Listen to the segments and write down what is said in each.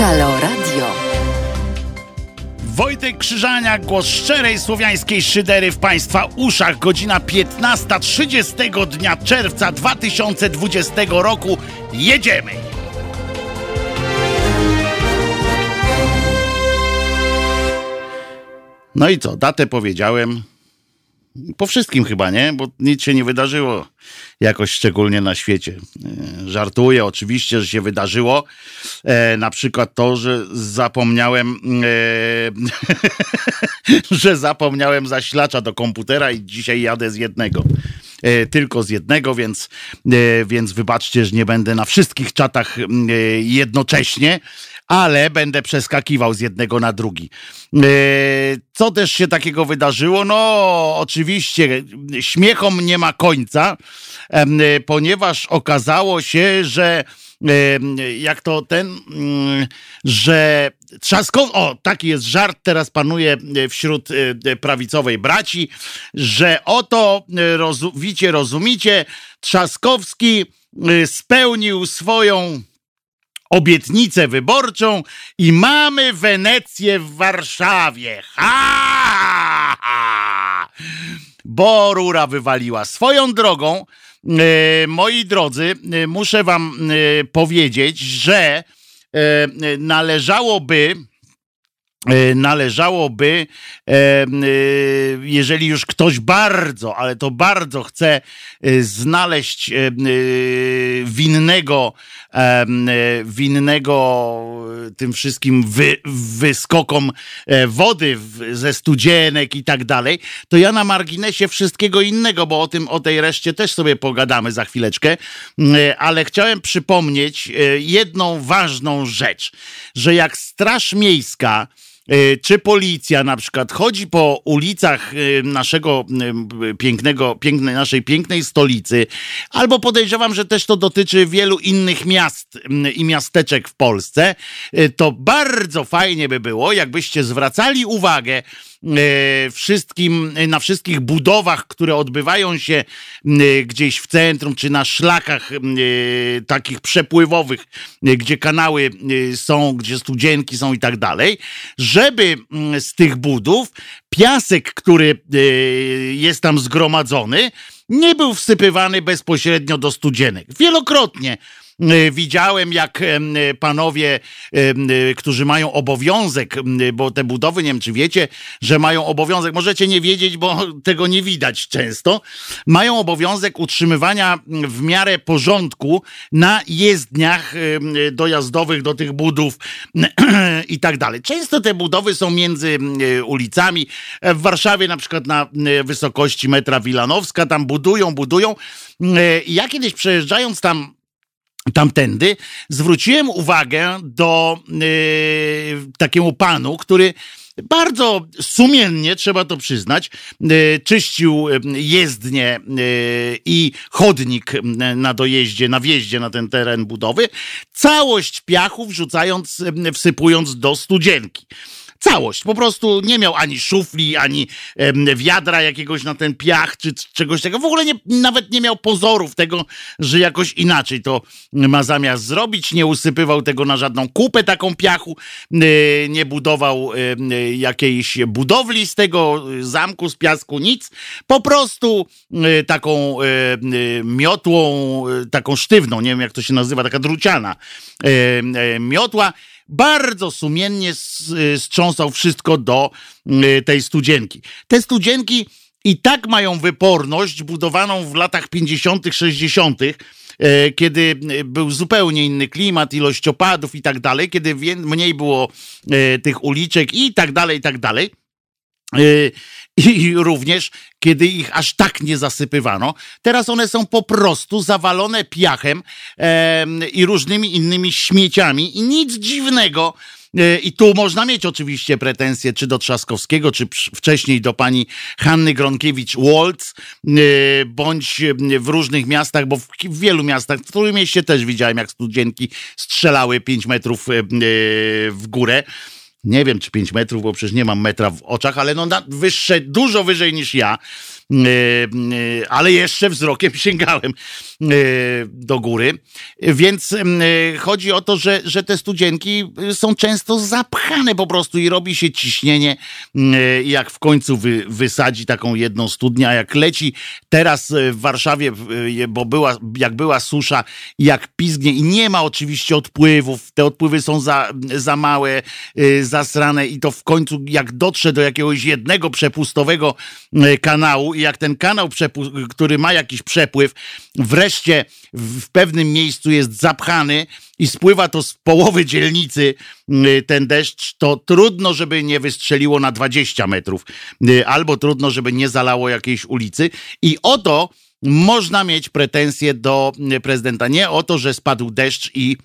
Halo Radio. Wojtek Krzyżania, głos szczerej słowiańskiej szydery w Państwa uszach. Godzina 15.30 dnia czerwca 2020 roku. Jedziemy! No i co, datę powiedziałem. Po wszystkim chyba, nie? Bo nic się nie wydarzyło jakoś szczególnie na świecie. E, żartuję oczywiście, że się wydarzyło. E, na przykład to, że zapomniałem, e, że zapomniałem zasilacza do komputera i dzisiaj jadę z jednego. E, tylko z jednego, więc, e, więc wybaczcie, że nie będę na wszystkich czatach e, jednocześnie ale będę przeskakiwał z jednego na drugi. Co też się takiego wydarzyło? No, oczywiście, śmiechom nie ma końca, ponieważ okazało się, że jak to ten, mm, że Trzaskowski, o taki jest żart, teraz panuje wśród prawicowej braci, że oto, wicie, rozumicie, Trzaskowski spełnił swoją obietnicę wyborczą i mamy Wenecję w Warszawie. Ha! ha! Bo rura wywaliła. Swoją drogą, e, moi drodzy, e, muszę wam e, powiedzieć, że należałoby należałoby, jeżeli już ktoś bardzo, ale to bardzo chce znaleźć winnego, winnego tym wszystkim wy, wyskokom wody ze studzienek i tak dalej, to ja na marginesie wszystkiego innego, bo o tym, o tej reszcie też sobie pogadamy za chwileczkę, ale chciałem przypomnieć jedną ważną rzecz, że jak Straż Miejska E, czy policja na przykład chodzi po ulicach e, naszego e, pięknego, pięknej, naszej pięknej stolicy, albo podejrzewam, że też to dotyczy wielu innych miast i miasteczek w Polsce, to bardzo fajnie by było, jakbyście zwracali uwagę E, wszystkim, na wszystkich budowach, które odbywają się gdzieś w centrum, czy na szlakach takich przepływowych, gdzie kanały są, gdzie studzienki są i tak dalej, żeby z tych budów piasek, który e, jest tam zgromadzony, nie był wsypywany bezpośrednio do studzienek. Wielokrotnie E, widziałem, jak e, panowie, e, którzy mają obowiązek, bo te budowy, nie wiem czy wiecie, że mają obowiązek, możecie nie wiedzieć, bo tego nie widać często, mają obowiązek utrzymywania w miarę porządku na jezdniach dojazdowych do tych budów i tak dalej. Często te budowy są między ulicami. W Warszawie na przykład na wysokości metra Wilanowska, tam budują, budują. Ja kiedyś przejeżdżając tam tamtędy, zwróciłem uwagę do yy, takiemu panu, który bardzo sumiennie, trzeba to przyznać, yy, czyścił jezdnię yy, i chodnik na dojeździe, na wjeździe na ten teren budowy, całość piachu wrzucając, wsypując do studzienki całość. Po prostu nie miał ani szufli, ani wiadra jakiegoś na ten piach, czy czegoś takiego. W ogóle nie, nawet nie miał pozorów tego, że jakoś inaczej to ma zamiar zrobić. Nie usypywał tego na żadną kupę taką piachu, e, nie budował jakiejś budowli z tego zamku, z piasku, nic. Po prostu e, taką miotłą, e, taką sztywną, nie wiem jak to się nazywa, taka druciana miotła bardzo sumiennie strząsał wszystko do y, tej studzienki. Te studzienki i tak mają wyporność budowaną w latach 50., 60., y, kiedy był zupełnie inny klimat, ilość opadów i tak dalej, kiedy mniej było y, tych uliczek i tak dalej, i tak dalej. I również, kiedy ich aż tak nie zasypywano, teraz one są po prostu zawalone piachem i różnymi innymi śmieciami i nic dziwnego. E, I tu można mieć oczywiście pretensje czy do Trzaskowskiego, czy wcześniej do pani Hanny Gronkiewicz-Waltz, e, bądź w różnych miastach, bo w, wielu miastach, w którym mieście też widziałem, jak studzienki strzelały 5 metrów w górę nie wiem czy 5 metrów, bo przecież nie mam metra w oczach, ale no wyższe, dużo wyżej niż ja. Ale jeszcze wzrokiem sięgałem do góry. Więc chodzi o to, że, że te studzienki są często zapchane po prostu i robi się ciśnienie, jak w końcu wy, wysadzi taką jedną studnię, a jak leci teraz w Warszawie, bo była, jak była susza, jak pizgnie i nie ma oczywiście odpływów, te odpływy są za, za małe, zasrane i to w końcu jak dotrze do jakiegoś jednego przepustowego kanału jak ten kanał, który ma jakiś przepływ, wreszcie w pewnym miejscu jest zapchany i spływa to z połowy dzielnicy y, ten deszcz, to trudno, żeby nie wystrzeliło na 20 metrów, y, albo trudno, żeby nie zalało jakiejś ulicy. I oto można mieć pretensje do y, prezydenta. Nie o to, że spadł deszcz i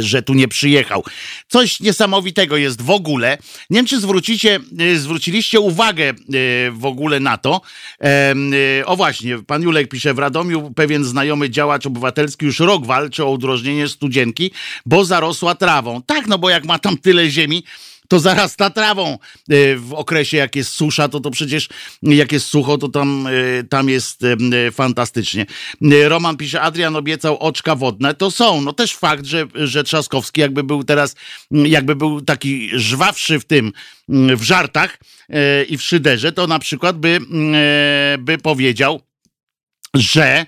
że tu nie przyjechał. Coś niesamowitego jest w ogóle. Nie wiem, czy zwrócicie, e, zwróciliście uwagę e, w ogóle na to. O właśnie, pan Julek pisze, w Radomiu pewien znajomy działacz obywatelski już rok walczy o udrożnienie studzienki, bo zarosła trawą. Tak, no bo jak ma tam tyle ziemi, to zarasta trawą e, w okresie, jak jest susza, to to przecież jak jest sucho, to tam, e, tam jest e, fantastycznie. Roman pisze, Adrian obiecał oczka wodne, to są. No też fakt, że, że Trzaskowski jakby był teraz, jakby był taki żwawszy w tym, w żartach i w szyderze, to na przykład by, by powiedział, że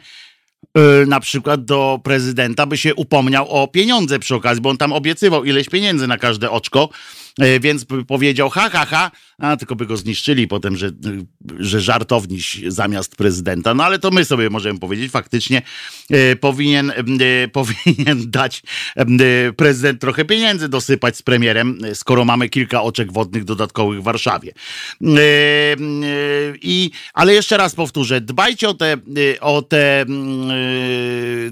na przykład do prezydenta by się upomniał o pieniądze przy okazji, bo on tam obiecywał ileś pieniędzy na każde oczko więc powiedział ha, ha, ha, a tylko by go zniszczyli potem, że, że żartowniś zamiast prezydenta. No ale to my sobie możemy powiedzieć, faktycznie e, powinien, e, powinien dać prezydent trochę pieniędzy dosypać z premierem, skoro mamy kilka oczek wodnych dodatkowych w Warszawie. I, ale jeszcze raz powtórzę, dbajcie o te, o te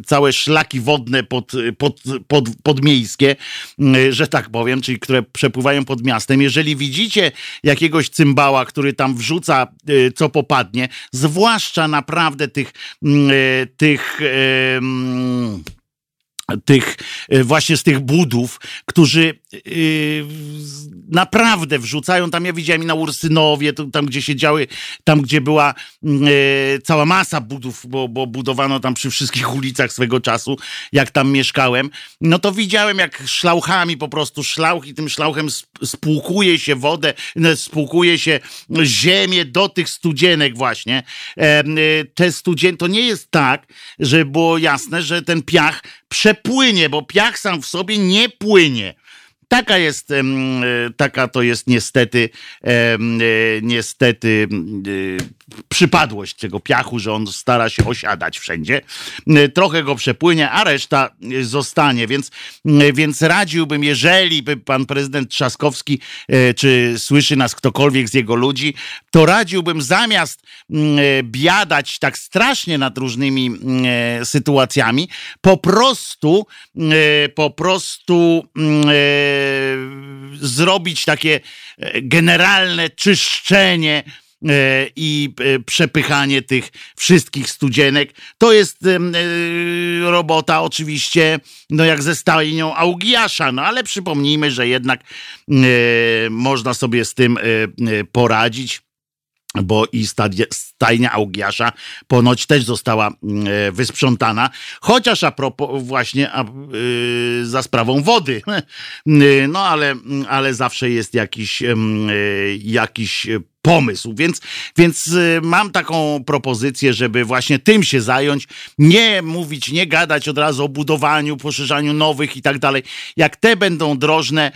całe szlaki wodne pod, pod, pod, podmiejskie, że tak powiem, czyli które przepływają pod miastem. Jeżeli widzicie jakiegoś cymbała, który tam wrzuca y, co popadnie, zwłaszcza naprawdę tych, mm, y, tych tych e, właśnie z tych budów, którzy naprawdę wrzucają tam, ja widziałem i na Ursynowie, tam gdzie się działy, tam gdzie była yy, cała masa budów, bo, bo budowano tam przy wszystkich ulicach swego czasu, jak tam mieszkałem, no to widziałem jak szlauchami po prostu szlauch i tym szlauchem spłukuje się wodę, spłukuje się ziemię do tych studzienek właśnie. Yy, te studzien to nie jest tak, że było jasne, że ten piach przepłynie, bo piach sam w sobie nie płynie. Taka jest, e, taka to jest niestety, e, niestety e, przypadłość tego piachu, że on stara się osiadać wszędzie. Trochę go przepłynie, a reszta zostanie, więc, więc radziłbym, jeżeli by pan prezydent Trzaskowski, czy słyszy nas ktokolwiek z jego ludzi, to radziłbym zamiast biadać tak strasznie nad różnymi sytuacjami, po prostu, po prostu zrobić takie e, generalne czyszczenie e, i e, przepychanie tych wszystkich studzienek. To jest robota oczywiście, no jak ze stajnią Augiasza, no ale przypomnijmy, że jednak można sobie z tym poradzić bo i stajnia Augiasza ponoć też została mm, e, wysprzątana, chociaż a propos właśnie a, yy, za sprawą wody. No ale, ale zawsze jest jakiś, jakiś pomysł. Więc, więc mam taką propozycję, żeby właśnie tym się zająć, nie mówić, nie gadać od razu o budowaniu, poszerzaniu nowych i tak dalej. Jak te będą drożne,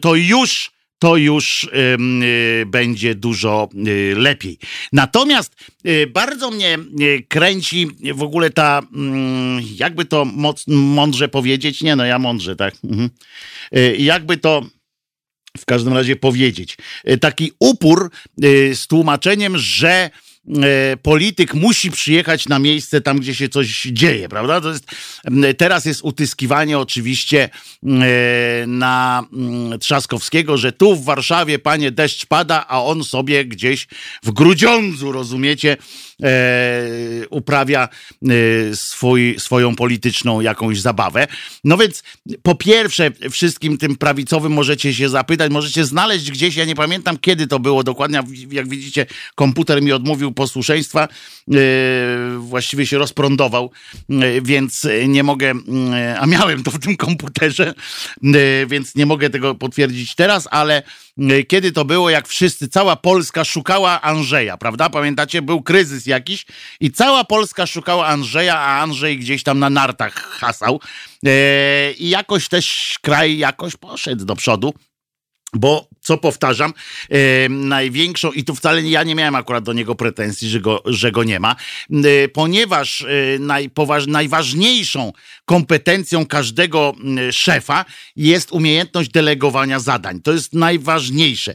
to już to już y, będzie dużo y, lepiej. Natomiast y, bardzo mnie kręci w ogóle ta, mm, jakby to mądrze powiedzieć, nie no, ja mądrze, tak? Mhm. Jakby to w każdym razie powiedzieć. Taki upór z tłumaczeniem, że E, polityk musi przyjechać na miejsce tam, gdzie się coś dzieje, prawda? To jest, teraz jest utyskiwanie oczywiście e, na Trzaskowskiego, że tu w Warszawie, panie, deszcz pada, a on sobie gdzieś w Grudziądzu, rozumiecie, e, uprawia swój, swoją polityczną jakąś zabawę. No więc po pierwsze, wszystkim tym prawicowym możecie się zapytać, możecie znaleźć gdzieś, ja nie pamiętam kiedy to było dokładnie, jak widzicie, komputer mi odmówił posłuszeństwa, właściwie się rozprądował, więc nie mogę, a miałem to w tym komputerze, więc nie mogę tego potwierdzić teraz, ale kiedy to było, jak wszyscy, cała Polska szukała Andrzeja, prawda? Pamiętacie, był kryzys jakiś i cała Polska szukała Andrzeja, a Andrzej gdzieś tam na nartach hasał. I jakoś też kraj jakoś poszedł do przodu. Bo, co powtarzam, największą, i tu wcale ja nie miałem akurat do niego pretensji, że go, że go nie ma, e, ponieważ e, najpoważ, najważniejszą kompetencją każdego szefa jest umiejętność delegowania zadań. To jest najważniejsze.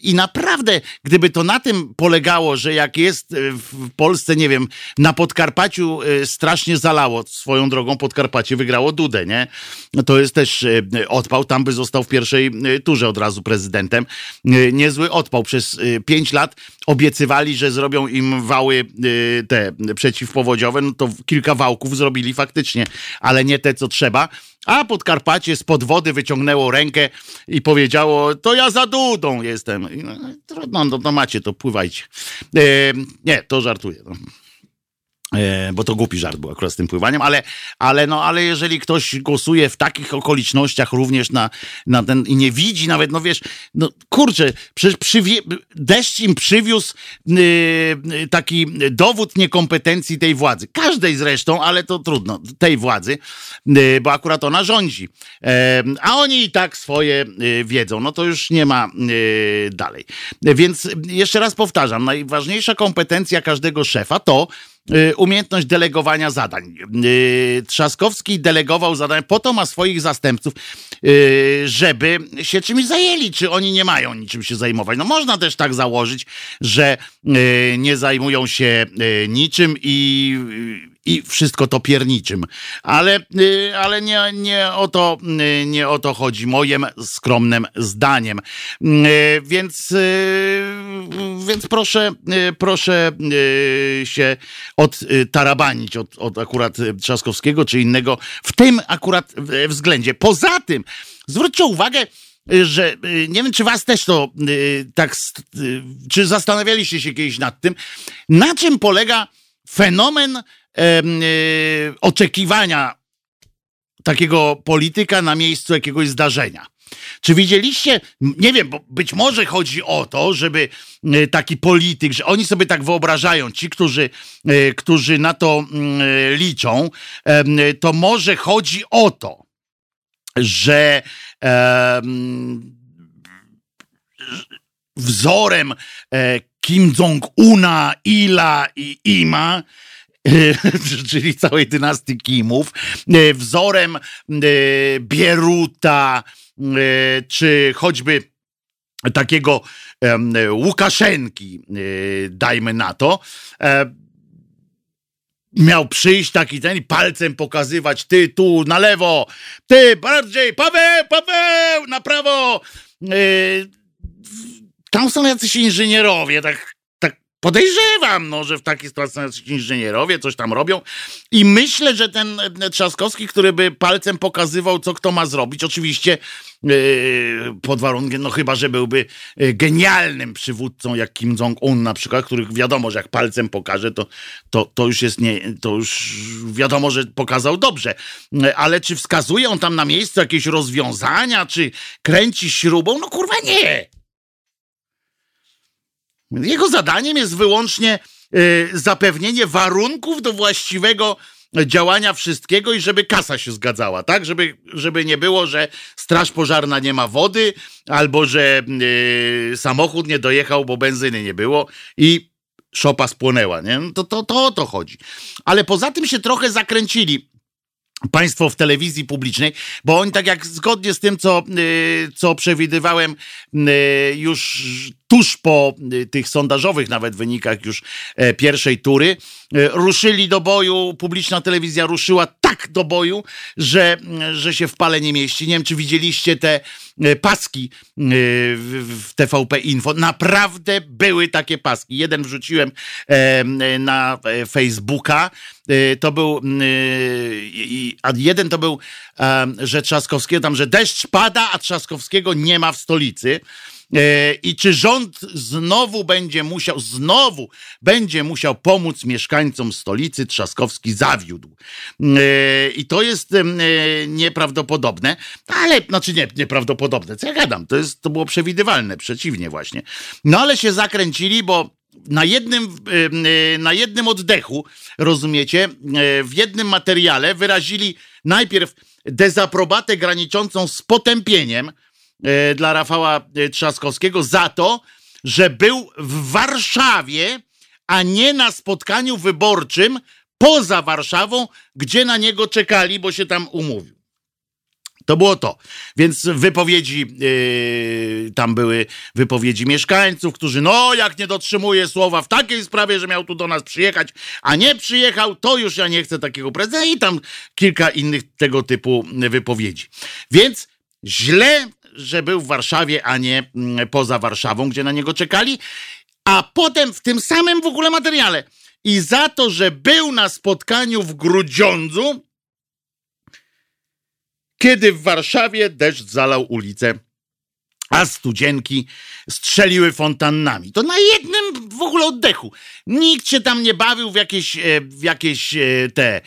I naprawdę, gdyby to na tym polegało, że jak jest w Polsce, nie wiem, na Podkarpaciu strasznie zalało, swoją drogą Podkarpacie wygrało Dudę, nie? No to jest też odpał, tam by został w pierwszej turze od razu razu prezydentem. E, niezły odpał. Przez e, pięć lat obiecywali, że zrobią im wały e, te przeciwpowodziowe, no to kilka wałków zrobili faktycznie, ale nie te, co trzeba. A Podkarpacie spod wody wyciągnęło rękę i powiedziało, to ja za Dudą jestem. No, trudno, no to macie, to pływajcie. Nie, to żartuję. No. E, bo to głupi żart był akurat z tym pływaniem, ale, ale, no, ale jeżeli ktoś głosuje w takich okolicznościach również na, na ten i nie widzi nawet, no wiesz, no kurczę, przecież przywie, deszcz im przywiózł yy, taki dowód niekompetencji tej władzy. Każdej zresztą, ale to trudno, tej władzy, yy, bo akurat ona rządzi. Yy, a oni i tak swoje y, wiedzą, no to już nie ma y, dalej. Więc jeszcze raz powtarzam, najważniejsza kompetencja każdego szefa to umiejętność delegowania zadań. Y, Trzaskowski delegował zadania, po to ma swoich zastępców, y, żeby się czymś zajęli, czy oni nie mają niczym się zajmować. No można też tak założyć, że nie zajmują się niczym i i wszystko to pierniczym. Ale, y, ale nie, nie, o to, y, nie o to chodzi, moim skromnym zdaniem. Y, więc, więc proszę, proszę się odtarabanić od, od akurat Trzaskowskiego czy innego w tym akurat względzie. Poza tym, zwróćcie uwagę, że nie wiem, czy was też to tak, czy zastanawialiście się kiedyś nad tym, na czym polega fenomen oczekiwania takiego polityka na miejscu jakiegoś zdarzenia. Czy widzieliście, nie wiem, bo być może chodzi o to, żeby y, taki polityk, że oni sobie tak wyobrażają, ci, którzy, y, którzy na to liczą, to może chodzi o to, że wzorem e, Kim Jong-una, Ila i Ima czyli całej dynastii Kimów, e, wzorem e, Bieruta, e, czy choćby takiego Łukaszenki, dajmy na to, miał przyjść taki ten i palcem pokazywać, ty tu na lewo, ty bardziej, Paweł, Paweł, na prawo. Tam są jacyś inżynierowie, tak Podejrzewam, no, że w takiej sytuacji inżynierowie coś tam robią i myślę, że ten e, Trzaskowski, który by palcem pokazywał, co kto ma zrobić, oczywiście yy, pod warunkiem, no chyba, że byłby e, genialnym przywódcą, jak Kim Jong-un na przykład, który wiadomo, że jak palcem pokaże, to, to, to już jest nie, to już wiadomo, że pokazał dobrze, ale czy wskazuje on tam na miejscu jakieś rozwiązania, czy kręci śrubą? No kurwa nie! Jego zadaniem jest wyłącznie y, zapewnienie warunków do właściwego działania wszystkiego i żeby kasa się zgadzała, tak? Żeby, żeby nie było, że straż pożarna nie ma wody, albo że y, samochód nie dojechał, bo benzyny nie było i szopa spłonęła, nie? To, to, to o to chodzi. Ale poza tym się trochę zakręcili państwo w telewizji publicznej, bo oni tak jak zgodnie z tym, co, y, co przewidywałem y, już tuż po y, tych sondażowych nawet wynikach już pierwszej tury, ruszyli do boju, publiczna telewizja ruszyła tak do boju, że, że się w pale nie mieści. Nie wiem, czy widzieliście te paski w TVP Info. Naprawdę były takie paski. Jeden wrzuciłem na e, Facebooka, to był, a jeden to był, że Trzaskowskiego, tam, że deszcz pada, a Trzaskowskiego nie ma w stolicy. E, I czy rząd znowu będzie musiał, znowu będzie musiał pomóc mieszkańcom stolicy? Trzaskowski zawiódł. E, I to jest nieprawdopodobne, ale, znaczy nie, nieprawdopodobne, co ja gadam, to, jest, to było przewidywalne, przeciwnie właśnie. No ale się zakręcili, bo na jednym, na jednym oddechu, rozumiecie, w jednym materiale wyrazili najpierw dezaprobatę graniczącą z potępieniem e, dla Rafała e, Trzaskowskiego za to, że był w Warszawie, a nie na spotkaniu wyborczym poza Warszawą, gdzie na niego czekali, bo się tam umówił. To było to. Więc wypowiedzi, yy, tam były wypowiedzi mieszkańców, którzy, no, jak nie dotrzymuje słowa w takiej sprawie, że miał tu do nas przyjechać, a nie przyjechał, to już ja nie chcę takiego prezydenta i tam kilka innych tego typu wypowiedzi. Więc źle, że był w Warszawie, a nie mm, poza Warszawą, gdzie na niego czekali, a potem w tym samym w ogóle materiale i za to, że był na spotkaniu w Grudziądzu, kiedy w Warszawie deszcz zalał ulicę, a studzienki strzeliły fontannami. To na jednym w ogóle oddechu. Nikt się tam nie bawił w jakieś, e, w jakieś e, te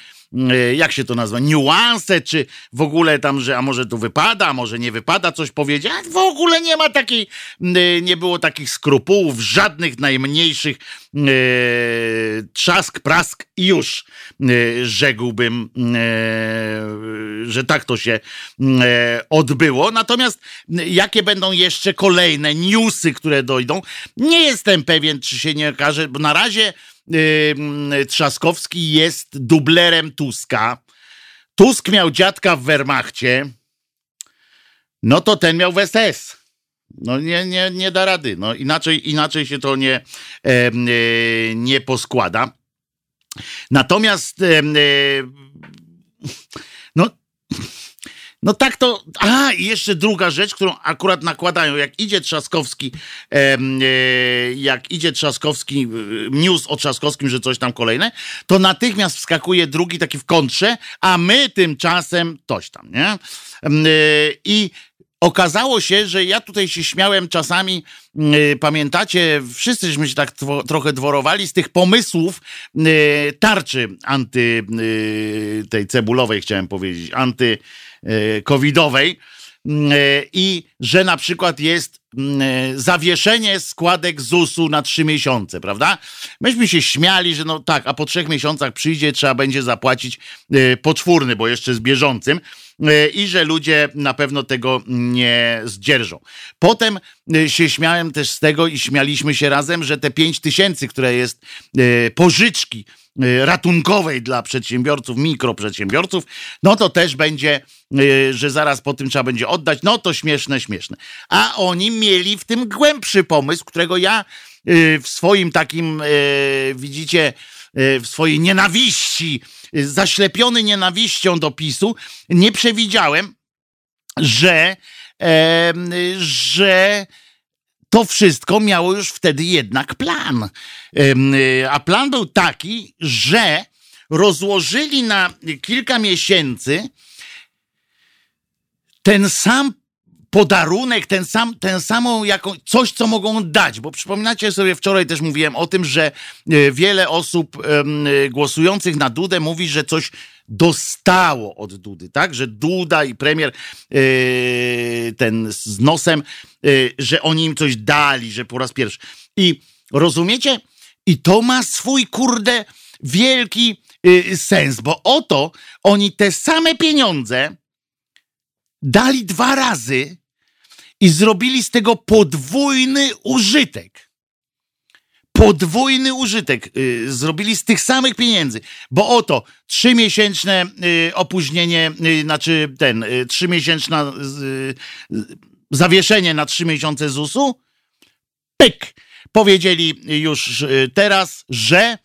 jak się to nazywa, niuanse, czy w ogóle tam, że a może tu wypada, a może nie wypada coś powiedzieć. W ogóle nie ma takiej, e, nie było takich skrupułów, żadnych najmniejszych e, trzask, prask i już rzekłbym, że tak to się odbyło. Natomiast jakie będą jeszcze kolejne newsy, które dojdą, nie jestem pewien, czy się nie okaże, bo na razie Trzaskowski jest dublerem Tuska. Tusk miał dziadka w Wehrmachcie, no to ten miał w SS. No nie, nie, nie da rady. No inaczej, inaczej się to nie, e, nie poskłada. Natomiast e, no tak to. A, i jeszcze druga rzecz, którą akurat nakładają. Jak idzie Trzaskowski, e, jak idzie Trzaskowski, e, news o Trzaskowskim, że coś tam kolejne, to natychmiast wskakuje drugi taki w kontrze, a my tymczasem coś tam, nie? E, I okazało się, że ja tutaj się śmiałem czasami, pamiętacie, wszyscyśmy się tak trochę dworowali z tych pomysłów tarczy anty, tej cebulowej, chciałem powiedzieć, anty E, covidowej mm, e, i że na przykład jest e, zawieszenie składek ZUS-u na trzy miesiące, prawda? Myśmy się śmiali, że no tak, a po trzech miesiącach przyjdzie, trzeba będzie zapłacić poczwórny, bo jeszcze z bieżącym i że ludzie na pewno tego nie zdzierżą. Potem się śmiałem też z tego i śmialiśmy się razem, że te pięć tysięcy, które jest pożyczki ratunkowej dla przedsiębiorców, mikroprzedsiębiorców, no to też będzie, y, że zaraz po tym trzeba będzie oddać. No to śmieszne, śmieszne. A oni mieli w tym głębszy pomysł, którego ja y, w swoim takim, widzicie, w swojej nienawiści, zaślepiony nienawiścią do PiSu, nie przewidziałem, że, że to wszystko miało już wtedy jednak plan. Y, a plan był taki, że rozłożyli na kilka miesięcy ten sam podarunek, ten sam, ten samą jaką, coś, co mogą dać, bo przypominacie sobie, wczoraj też mówiłem o tym, że e, wiele osób głosujących na Dudę mówi, że coś dostało od Dudy, tak? Że Duda i premier e, ten z nosem, e, że oni im coś dali, że po raz pierwszy. I rozumiecie? I to ma swój kurde wielki sens, bo oto oni te same pieniądze dali dwa razy i zrobili z tego podwójny użytek. Podwójny użytek y, zrobili z tych samych pieniędzy, bo oto trzymiesięczne y, opóźnienie, y, znaczy ten, y, trzymiesięczne y, y, zawieszenie na trzy miesiące ZUS-u, pyk, powiedzieli już teraz, że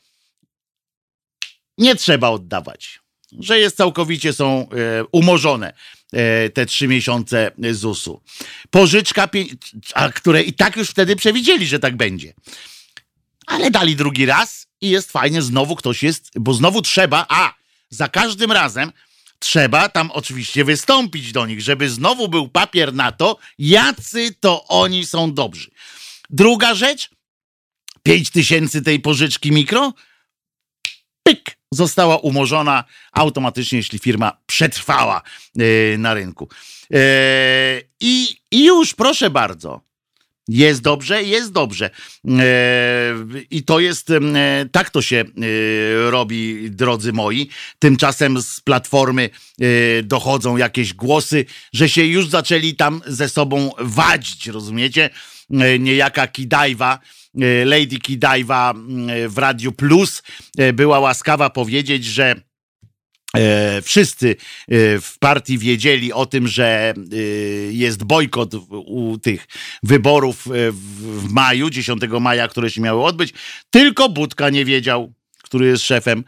nie trzeba oddawać, że jest całkowicie są umorzone E, te trzy miesiące ZUS-u. Pożyczka, a które i tak już wtedy przewidzieli, że tak będzie. Ale dali drugi raz i jest fajnie, znowu ktoś jest, bo znowu trzeba, a za każdym razem trzeba tam oczywiście wystąpić do nich, żeby znowu był papier na to, jacy to oni są dobrzy. Druga rzecz, 5 tysięcy tej pożyczki mikro, pyk, została umorzona automatycznie, jeśli firma przetrwała yy, na rynku. Yy, i, już, proszę bardzo. Jest dobrze, jest dobrze. E, I to jest, e, tak to się e, robi, drodzy moi. Tymczasem z platformy dochodzą jakieś głosy, że się już zaczęli tam ze sobą wadzić, rozumiecie? Niejaka Kidajwa, Lady Kidajwa w Radiu Plus była łaskawa powiedzieć, że wszyscy e, w partii wiedzieli o tym, że e, jest bojkot u tych wyborów w maju, 10 maja, które się miały odbyć. Tylko Budka nie wiedział który jest szefem,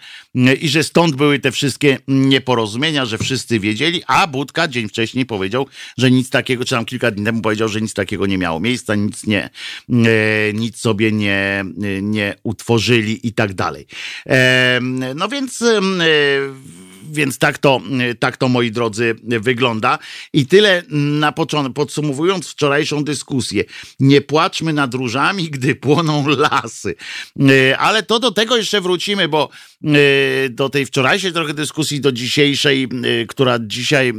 i że stąd były te wszystkie nieporozumienia, że wszyscy wiedzieli, a Budka dzień wcześniej powiedział, że nic takiego, czy tam kilka dni temu powiedział, że nic takiego nie miało miejsca, nic nie, e, nic sobie nie, nie utworzyli i tak dalej. E, no więc e, więc tak to, tak to, moi drodzy, wygląda. I tyle na początek, podsumowując wczorajszą dyskusję. Nie płaczmy nad różami, gdy płoną lasy. Ale to do tego jeszcze wrócimy, bo Y, do tej wczorajszej trochę dyskusji, do dzisiejszej, y, która dzisiaj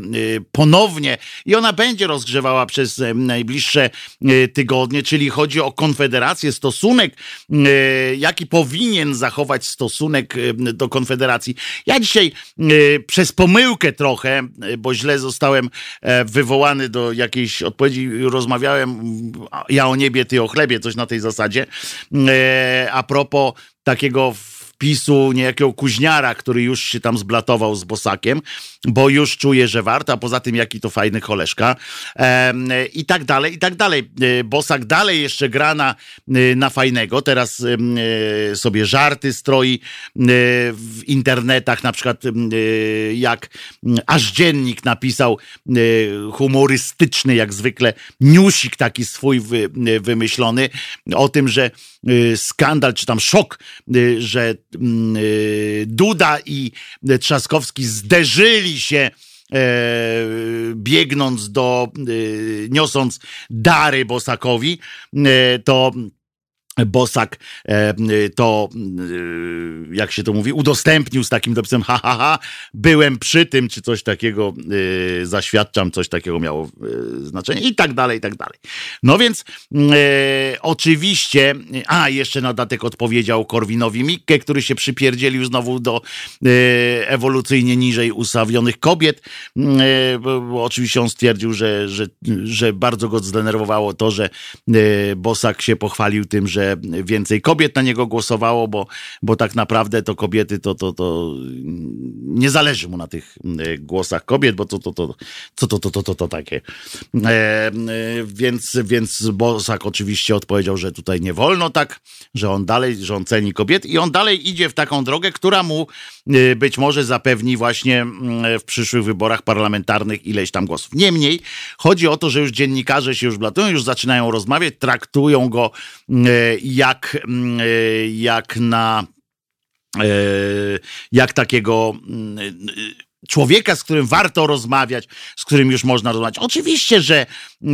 ponownie i ona będzie rozgrzewała przez najbliższe tygodnie, czyli chodzi o Konfederację, stosunek, jaki powinien zachować stosunek do Konfederacji. Ja dzisiaj przez pomyłkę trochę, bo źle zostałem e, wywołany do jakiejś odpowiedzi, rozmawiałem ja o niebie, ty o chlebie, coś na tej zasadzie, e, a propos takiego PiSu, niejakiego kuźniara, który już się tam zblatował z Bosakiem, bo już czuje, że warto, a poza tym jaki to fajny koleżka. I tak dalej, i tak dalej. E, Bosak dalej jeszcze gra na, e, na fajnego, teraz e, sobie żarty stroi w internetach, na przykład jak aż dziennik napisał humorystyczny, jak zwykle, newsik taki swój wy, wymyślony o tym, że skandal, czy tam szok, że Mm, y, Duda i Trzaskowski zderzyli się e, biegnąc do, y, niosąc dary Bosakowi, to Bosak e, to, e, jak się to mówi, udostępnił z takim dopisem, ha, ha, ha, byłem przy tym, czy coś takiego, e, zaświadczam, coś takiego miało znaczenie i tak dalej, i tak dalej. No więc e, oczywiście, a jeszcze na datek odpowiedział Korwinowi Mikke, który się przypierdzielił znowu do e, ewolucyjnie niżej ustawionych kobiet, e, bo, bo, oczywiście on stwierdził, że, że, że bardzo go zdenerwowało to, że Bosak się pochwalił tym, że więcej kobiet na niego głosowało, bo, bo tak naprawdę to kobiety to, to, to nie zależy mu na tych e, głosach kobiet, bo to to, to, co to, to, to, to, to takie. E, e, więc, więc Bosak oczywiście odpowiedział, że tutaj nie wolno tak, że on dalej, że on ceni kobiet i on dalej idzie w taką drogę, która mu e, być może zapewni właśnie w przyszłych wyborach parlamentarnych ileś tam głosów. Niemniej chodzi o to, że już dziennikarze się już blatują, już zaczynają rozmawiać, traktują go jak, mm, e, jak na e, jak takiego mm, człowieka, z którym warto rozmawiać, z którym już można rozmawiać. Oczywiście, że e,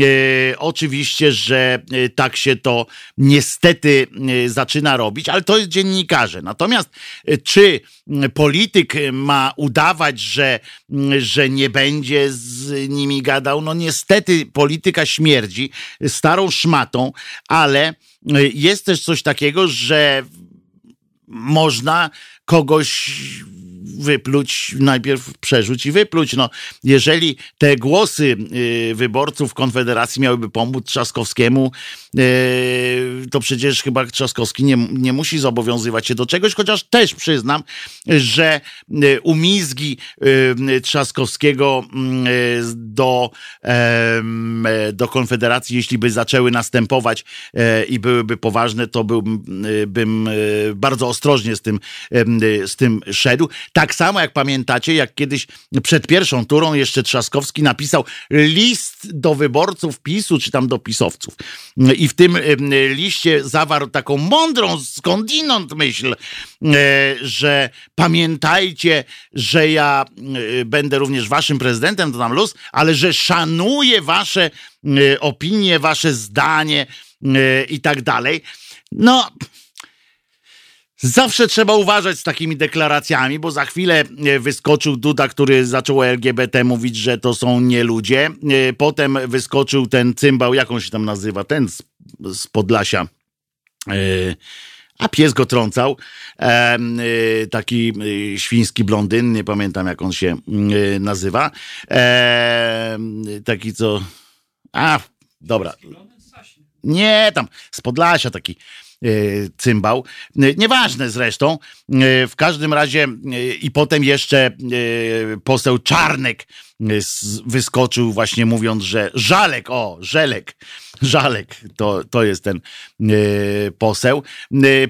oczywiście, że e, tak się to niestety e, zaczyna robić, ale to jest dziennikarze. Natomiast e, czy polityk ma udawać, że, że nie będzie z nimi gadał? No niestety polityka śmierdzi starą szmatą, ale jest też coś takiego, że można kogoś wypluć, najpierw przerzuć i wypluć. No, jeżeli te głosy y, wyborców Konfederacji miałyby pomóc Trzaskowskiemu, y, to przecież chyba Trzaskowski nie, nie musi zobowiązywać się do czegoś, chociaż też przyznam, że y, umizgi Trzaskowskiego do, do Konfederacji, jeśli by zaczęły następować i byłyby poważne, to byłbym bym bardzo ostrożnie z tym, z tym szedł. Tak samo jak pamiętacie, jak kiedyś przed pierwszą turą jeszcze Trzaskowski napisał list do wyborców PiSu, czy tam do pisowców. I w tym liście zawarł taką mądrą skądinąd myśl, że pamiętajcie, że ja będę również waszym prezydentem, to nam luz, ale że szanuję wasze opinie, wasze zdanie i tak dalej. No, Zawsze trzeba uważać z takimi deklaracjami, bo za chwilę e, wyskoczył Duda, który zaczął o LGBT mówić, że to są nie ludzie. E, potem wyskoczył ten cymbał, jak on się tam nazywa, ten z, z Podlasia. E, a pies go trącał. Taki świński blondyn, nie pamiętam jak on się nazywa. Taki co. A, dobra. Nie, tam z Podlasia taki cymbał. E, nieważne zresztą. E, w każdym razie i potem jeszcze poseł Czarnek wyskoczył właśnie mówiąc, że Żalek, o, Żelek, Żalek, to, to jest ten poseł.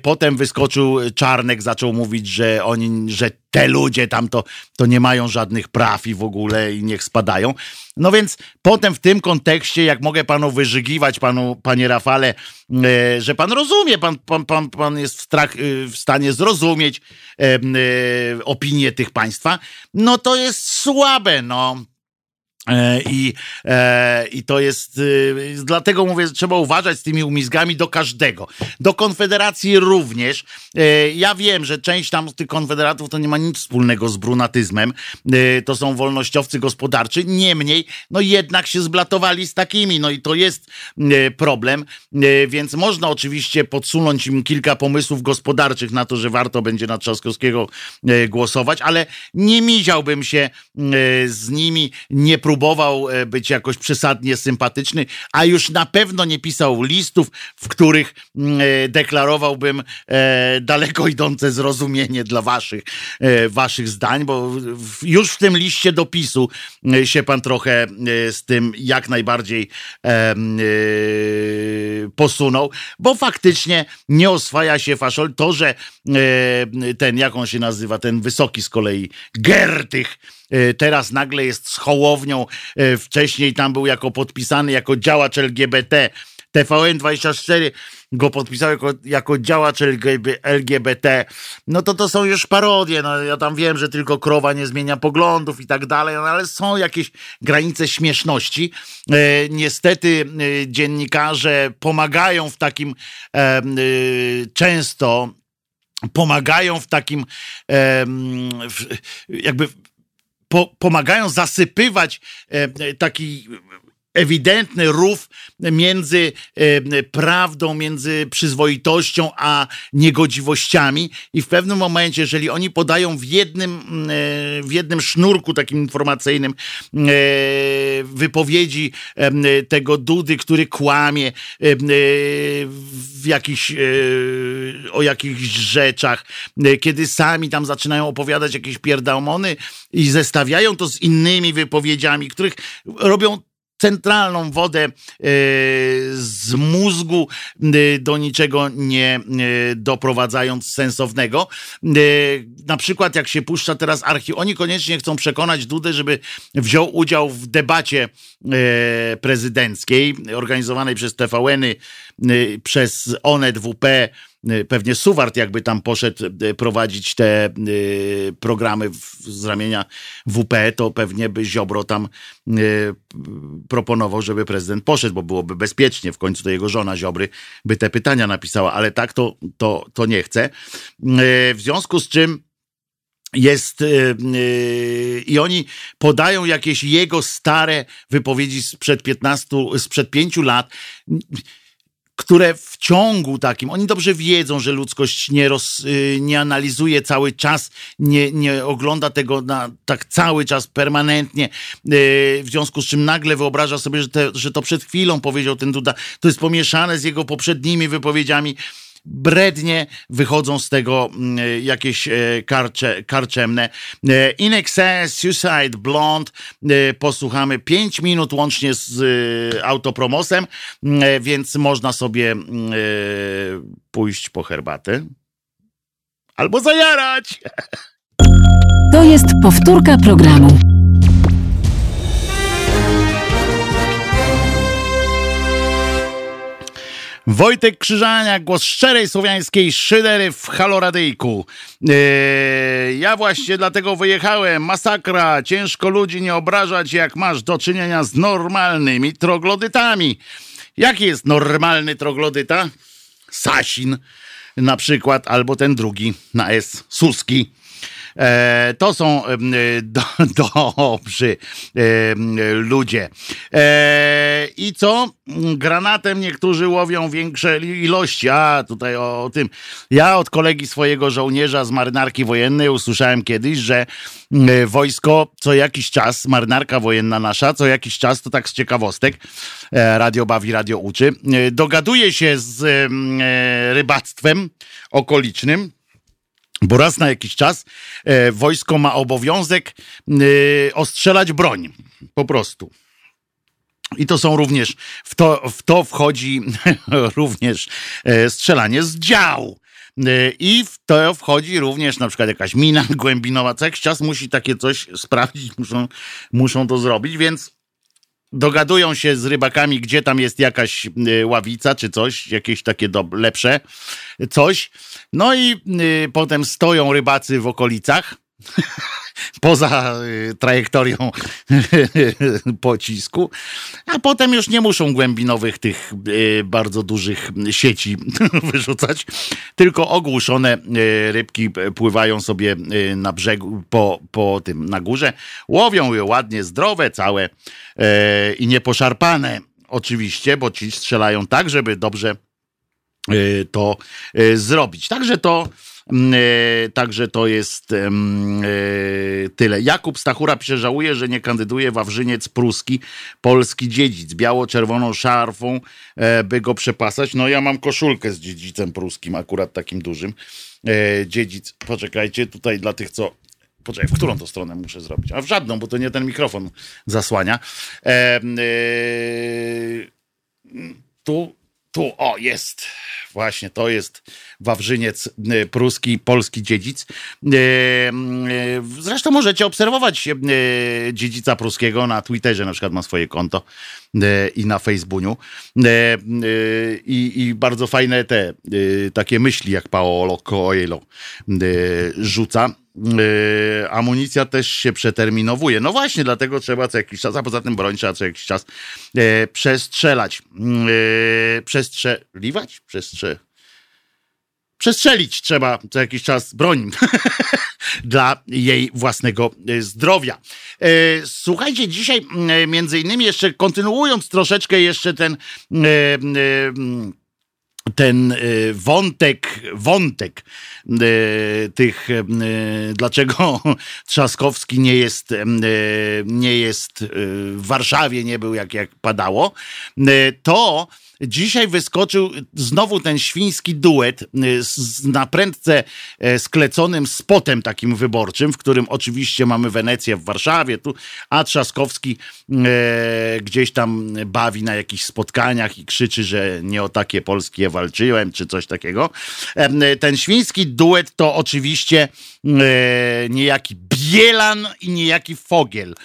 Potem wyskoczył Czarnek, zaczął mówić, że oni, że te ludzie tam to, to nie mają żadnych praw i w ogóle i niech spadają. No więc potem w tym kontekście, jak mogę panu wyżygiwać, panu, panie Rafale, e, że pan rozumie, pan, pan, pan, pan jest w, strach, e, w stanie zrozumieć e, e, opinię tych państwa, no to jest słabe, no. E, I, e, I to jest, e, dlatego mówię, trzeba uważać z tymi umizgami do każdego. Do Konfederacji również. E, ja wiem, że część tam z tych konfederatów to nie ma nic wspólnego z brunatyzmem. To są wolnościowcy gospodarczy. Niemniej, no jednak się zblatowali z takimi. No i to jest problem. Więc można oczywiście podsunąć im kilka pomysłów gospodarczych na to, że warto będzie na Trzaskowskiego głosować, ale nie miziałbym się z nimi, nie próbowałbym próbował e, być jakoś przesadnie sympatyczny, a już na pewno nie pisał listów, w których mm, e, deklarowałbym e, daleko idące zrozumienie dla waszych, waszych zdań, bo już w tym liście dopisu się pan trochę z tym jak najbardziej posunął, bo faktycznie nie oswaja się faszol. To, że ten, jak on się nazywa, ten wysoki z kolei, Gertych, teraz nagle jest z Hołownią, e, wcześniej tam był jako podpisany jako działacz LGBT. TVN24 go podpisał jako, jako działacz LGBT, no to to są już parodie. No, ja tam wiem, że tylko krowa nie zmienia poglądów i tak dalej, no, ale są jakieś granice śmieszności. E, niestety e, dziennikarze pomagają w takim e, e, często pomagają w takim jakby po, pomagają zasypywać e, taki ewidentny rów między e, prawdą, między przyzwoitością a niegodziwościami. I w pewnym momencie, jeżeli oni podają w jednym, e, w jednym sznurku takim informacyjnym e, wypowiedzi tego Dudy, który kłamie w o jakichś rzeczach, kiedy sami tam zaczynają opowiadać jakieś pierdałmony i zestawiają to z innymi wypowiedziami, których robią centralną wodę e, z mózgu e, do niczego nie e, doprowadzając sensownego. Na przykład jak się puszcza teraz archiw, oni koniecznie chcą przekonać Dudę, żeby wziął udział w debacie prezydenckiej organizowanej przez TVN-y, przez Onet WP, pewnie Suwart jakby tam poszedł y, prowadzić te y, programy z ramienia WP, to pewnie by Ziobro tam proponował, żeby prezydent poszedł, bo byłoby bezpiecznie. W końcu to jego żona Ziobry by te pytania napisała, ale tak to, to, to nie chce. W związku z czym jest yy, i oni podają jakieś jego stare wypowiedzi sprzed 15, sprzed 5 lat które w ciągu takim, oni dobrze wiedzą, że ludzkość nie, roz, y, nie analizuje cały czas, nie, nie ogląda tego na, tak cały czas, permanentnie, y, w związku z czym nagle wyobraża sobie, że, te, że to przed chwilą powiedział ten Duda, to jest pomieszane z jego poprzednimi wypowiedziami, brednie wychodzą z tego mm, jakieś e, karcze, karczemne. E, In Excess, Suicide, Blonde, e, posłuchamy 5 minut łącznie z autopromosem, więc można sobie pójść po herbatę albo zajarać. To jest powtórka programu. Wojtek Krzyżania, głos szczerej słowiańskiej szydery w Haloradyjku. Eee, ja właśnie dlatego wyjechałem. Masakra. Ciężko ludzi nie obrażać, jak masz do czynienia z normalnymi troglodytami. Jaki jest normalny troglodyta? Sasin na przykład, albo ten drugi na S, Suski. E, to są e, do, dobrzy ludzie. E, I co? Granatem niektórzy łowią większe ilości. A, tutaj o, o, tym. Ja od kolegi swojego żołnierza z marynarki wojennej usłyszałem kiedyś, że e, wojsko co jakiś czas, marynarka wojenna nasza, co jakiś czas, to tak z ciekawostek, radio bawi, radio uczy, dogaduje się z rybactwem okolicznym, bo raz na jakiś czas e, wojsko ma obowiązek e, ostrzelać broń. Po prostu. I to są również, w to, w to wchodzi również e, strzelanie z dział. E, I w to wchodzi również na przykład jakaś mina głębinowa. Co jakiś czas musi takie coś sprawdzić, muszą, muszą to zrobić, więc dogadują się z rybakami, gdzie tam jest jakaś y, ławica czy coś, jakieś takie do, lepsze coś. No i y, potem stoją rybacy w okolicach. poza y, trajektorią pocisku, a potem już nie muszą głębinowych tych y, bardzo dużych sieci wyrzucać, tylko ogłuszone y, rybki pływają sobie na brzegu, po, po tym, na górze, łowią je ładnie, zdrowe, całe i nieposzarpane. Oczywiście, bo ci strzelają tak, żeby dobrze to zrobić. Także to Mm, e, także to jest e, tyle. Jakub Stachura pisze, żałuje, że nie kandyduje Wawrzyniec Pruski, polski dziedzic, biało-czerwoną szarfą, e, by go przepasać. No ja mam koszulkę z dziedzicem pruskim, akurat takim dużym. Dziedzic, poczekajcie, tutaj dla tych, co Poczekaj, w którą to stronę muszę zrobić? A w żadną, bo to nie ten mikrofon zasłania. E, e, tu, tu, o, jest. Właśnie, to jest Wawrzyniec e, pruski, polski dziedzic. E, e, zresztą możecie obserwować dziedzica pruskiego na Twitterze, na przykład ma swoje konto i na Facebooku. I, I, bardzo fajne te takie myśli, jak Paolo Coelho rzuca amunicja też się przeterminowuje. No właśnie, dlatego trzeba co jakiś czas, a poza tym broń trzeba co jakiś czas yy, przestrzelać. Yy, przestrzeliwać? Przestrze... Przestrzelić trzeba co jakiś czas broń dla jej własnego zdrowia. Słuchajcie, dzisiaj między innymi jeszcze kontynuując troszeczkę jeszcze ten ten y, wątek, wątek y, tych, y, dlaczego Trzaskowski nie jest, nie jest w Warszawie, nie był jak, jak padało, to Dzisiaj wyskoczył znowu ten świński duet y, z naprędce e, skleconym spotem takim wyborczym, w którym oczywiście mamy Wenecję w Warszawie, tu, a Trzaskowski e, gdzieś tam bawi na jakichś spotkaniach i krzyczy, że nie o takie Polskie walczyłem, czy coś takiego. E, ten świński duet to oczywiście e, niejaki Bielan i niejaki Fogiel.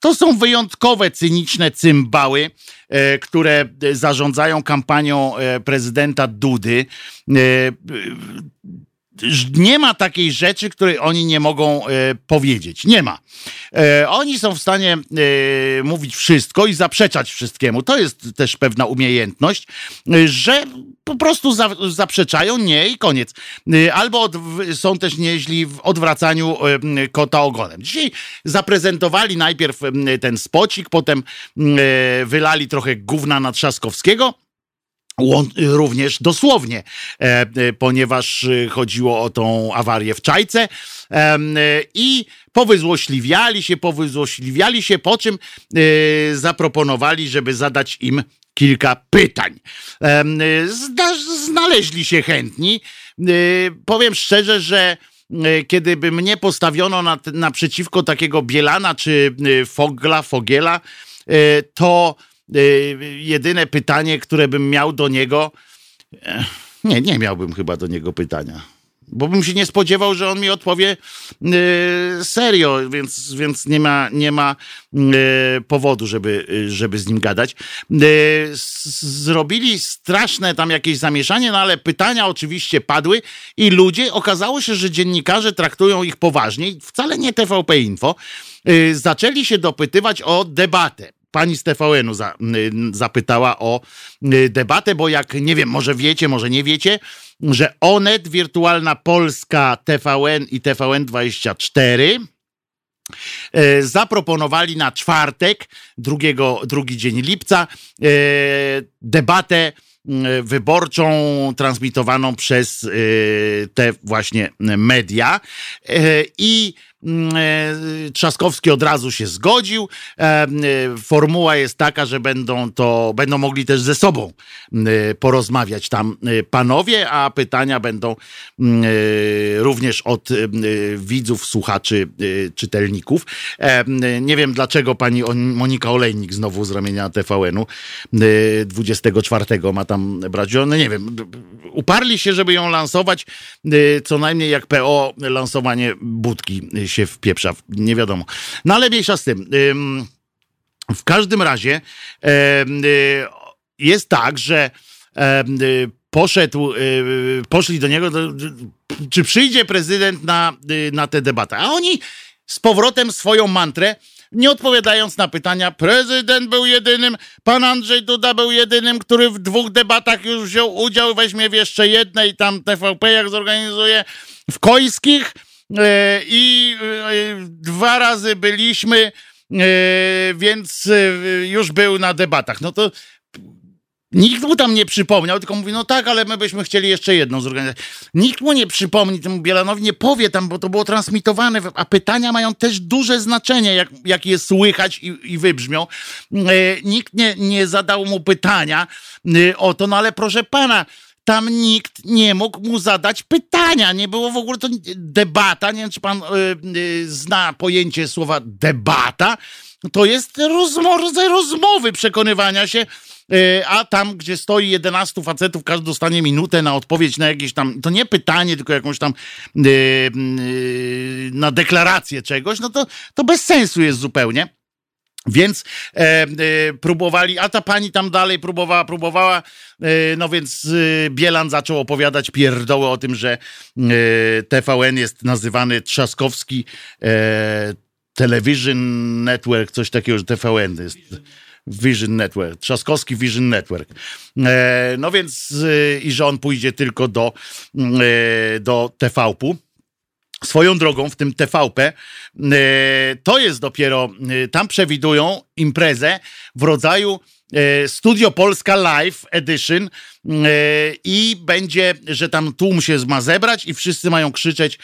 To są wyjątkowe, cyniczne cymbały, e, które zarządzają kampanią e, prezydenta Dudy. E, nie ma takiej rzeczy, której oni nie mogą powiedzieć. Nie ma. Oni są w stanie mówić wszystko i zaprzeczać wszystkiemu. To jest też pewna umiejętność, że po prostu za, zaprzeczają, nie i koniec. E, albo od, są też nieźli w odwracaniu e, kota ogonem. Dzisiaj zaprezentowali najpierw ten spocik, potem wylali trochę gówna na Trzaskowskiego również dosłownie, e, ponieważ chodziło o tą awarię w Czajce i powyzłośliwiali się, powyzłośliwiali się, po czym zaproponowali, żeby zadać im kilka pytań. Znaleźli się chętni. Powiem szczerze, że kiedy by mnie postawiono na, naprzeciwko takiego Bielana czy Fogla, Fogiela, to Y, jedyne pytanie, które bym miał do niego. Nie, nie miałbym chyba do niego pytania. Bo bym się nie spodziewał, że on mi odpowie y, serio, więc, więc nie ma, nie ma y, powodu, żeby, żeby z nim gadać. Y, zrobili straszne tam jakieś zamieszanie, no ale pytania oczywiście padły i ludzie, okazało się, że dziennikarze traktują ich poważnie, wcale nie TVP Info, zaczęli się dopytywać o debatę pani z TVN-u za, zapytała o debatę, bo jak nie wiem, może wiecie, może nie wiecie, że Onet, Wirtualna Polska, TVN i TVN24 e, zaproponowali na czwartek, drugiego, drugi dzień lipca, e, debatę wyborczą transmitowaną przez e, te właśnie media i Trzaskowski od razu się zgodził. E, e, formuła jest taka, że będą to, będą mogli też ze sobą porozmawiać tam panowie, a pytania będą również od widzów, słuchaczy, czytelników. Nie wiem dlaczego pani Monika Olejnik znowu z ramienia TVN-u 24 ma tam brać. No nie wiem, uparli się, żeby ją lansować, co najmniej jak PO lansowanie budki się wpieprza, nie wiadomo. No ale mniejsza z tym. W każdym razie y, jest tak, że y, poszedł, y, poszli do niego, czy przyjdzie prezydent na, na tę debatę. A oni z powrotem swoją mantrę nie odpowiadając na pytania, prezydent był jedynym, pan Andrzej Duda był jedynym, który w dwóch debatach już wziął udział, weźmie w jeszcze jednej, tam TVP jak zorganizuje w Kojskich, i e, dwa razy byliśmy, e, więc już był na debatach. No to Nikt mu tam nie przypomniał, tylko mówi, no tak, ale my byśmy chcieli jeszcze jedną zorganizować. Nikt mu nie przypomni, temu Bielanowi nie powie tam, bo to było transmitowane, a pytania mają też duże znaczenie, jak, jak je słychać i, i wybrzmią. E, nikt nie, nie zadał mu pytania e, o to, no ale proszę pana, tam nikt nie mógł mu zadać pytania. Nie było w ogóle to debata. Nie wiem, czy pan y, y, zna pojęcie słowa debata. To jest rodzaj rozmowy, przekonywania się. Y, a tam, gdzie stoi 11 facetów, każdy dostanie minutę na odpowiedź na jakieś tam, to nie pytanie, tylko jakąś tam y, y, na deklarację czegoś, no to, to bez sensu jest zupełnie. Więc e, e, próbowali, a ta pani tam dalej próbowała, próbowała, e, no więc e, Bielan zaczął opowiadać pierdoły o tym, że e, TVN jest nazywany Trzaskowski e, Television Network, coś takiego, że TVN jest Vision Network, Trzaskowski Vision Network. no więc i że on pójdzie tylko do, do TVP-u. Swoją drogą w tym TVP e, to jest dopiero, e, tam przewidują imprezę w rodzaju Studio Polska Live Edition i będzie, że tam tłum się ma zebrać i wszyscy mają krzyczeć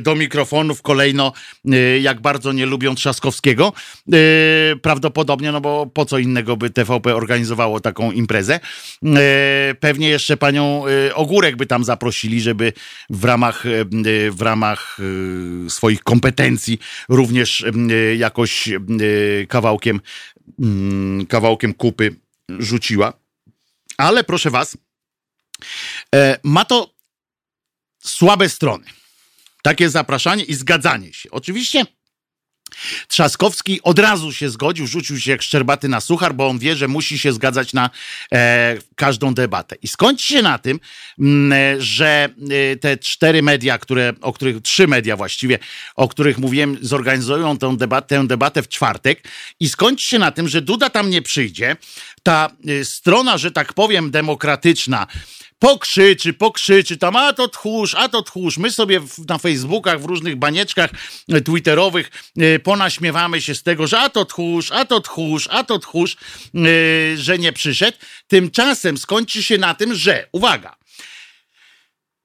do mikrofonów kolejno, jak bardzo nie lubią Trzaskowskiego. Prawdopodobnie, no bo po co innego by TVP organizowało taką imprezę. Pewnie jeszcze panią Ogórek by tam zaprosili, żeby w ramach, w ramach swoich kompetencji również jakoś kawałkiem, mm, kawałkiem kupy rzuciła. Ale proszę was, E, ma to słabe strony. Takie zapraszanie i zgadzanie się. Oczywiście Trzaskowski od razu się zgodził, rzucił się jak szczerbaty na suchar, bo on wie, że musi się zgadzać na e, każdą debatę. I skończy się na tym, m, mm, że e, te cztery media, które, o których, trzy media właściwie, o których mówiłem, zorganizują tę debatę, tę debatę w czwartek i skończy się na tym, że Duda tam nie przyjdzie. Ta e, strona, że tak powiem, demokratyczna, pokrzyczy, pokrzyczy tam, a to tchórz, a to tchórz. My sobie na Facebookach, w różnych banieczkach e, twitterowych e, ponaśmiewamy się z tego, że a to tchórz, a to tchórz, a to tchórz, e, że nie przyszedł. Tymczasem skończy się na tym, że, uwaga,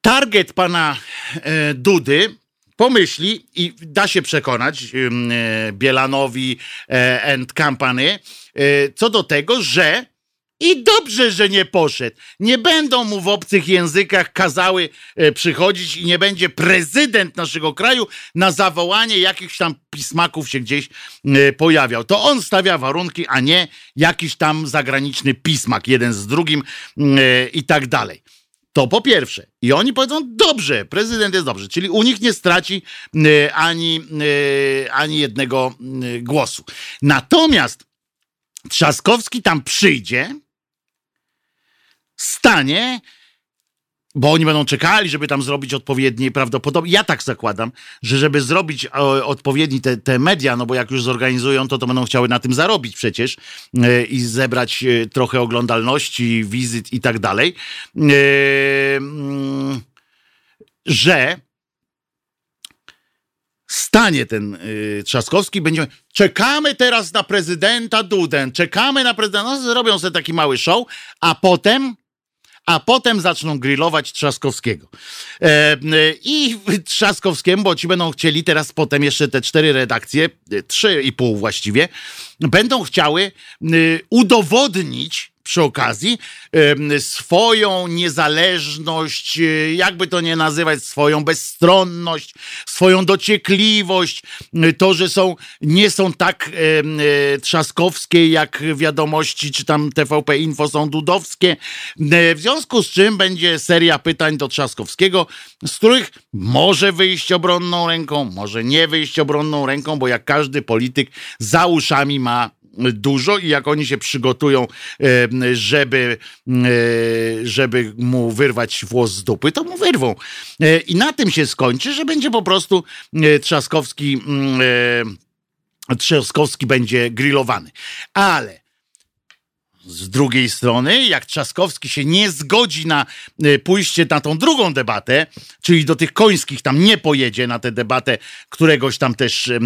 target pana Dudy pomyśli i da się przekonać Bielanowi and Company co do tego, że i dobrze, że nie poszedł. Nie będą mu w obcych językach kazały e, przychodzić i nie będzie prezydent naszego kraju na zawołanie jakichś tam pismaków się gdzieś e, pojawiał. To on stawia warunki, a nie jakiś tam zagraniczny pismak, jeden z drugim e, i tak dalej. To po pierwsze. I oni powiedzą, dobrze, prezydent jest dobrze. Czyli u nich nie straci y, ani, ani jednego y, głosu. Natomiast Trzaskowski tam przyjdzie, stanie bo oni będą czekali, żeby tam zrobić odpowiednie, prawdopodobnie, ja tak zakładam, że żeby zrobić o, odpowiedni te, te, media, no bo jak już zorganizują to, to będą chciały na tym zarobić przecież e, i zebrać e, trochę oglądalności, wizyt i tak dalej, e, mm, że stanie ten Trzaskowski, będziemy, czekamy teraz na prezydenta Dudę, czekamy na prezydenta, no, zrobią sobie taki mały show, a potem a potem zaczną grillować Trzaskowskiego. E, e, I Trzaskowskiemu, bo ci będą chcieli teraz potem jeszcze te cztery redakcje, e, trzy i pół właściwie, będą chciały udowodnić, przy okazji swoją niezależność, e, jakby to nie nazywać, swoją bezstronność, swoją dociekliwość, e, to, że są, nie są tak e, trzaskowskie jak wiadomości, czy tam TVP Info są dudowskie. W związku z czym będzie seria pytań do Trzaskowskiego, z których może wyjść obronną ręką, może nie wyjść obronną ręką, bo jak każdy polityk za uszami ma dużo i jak oni się przygotują, żeby, żeby mu wyrwać włos z dupy, to mu wyrwą. E, I na tym się skończy, że będzie po prostu e, Trzaskowski e, Trzaskowski będzie grillowany. Ale z drugiej strony, jak Trzaskowski się nie zgodzi na e, pójście na tą drugą debatę, czyli do tych końskich tam nie pojedzie na tę debatę któregoś tam też e,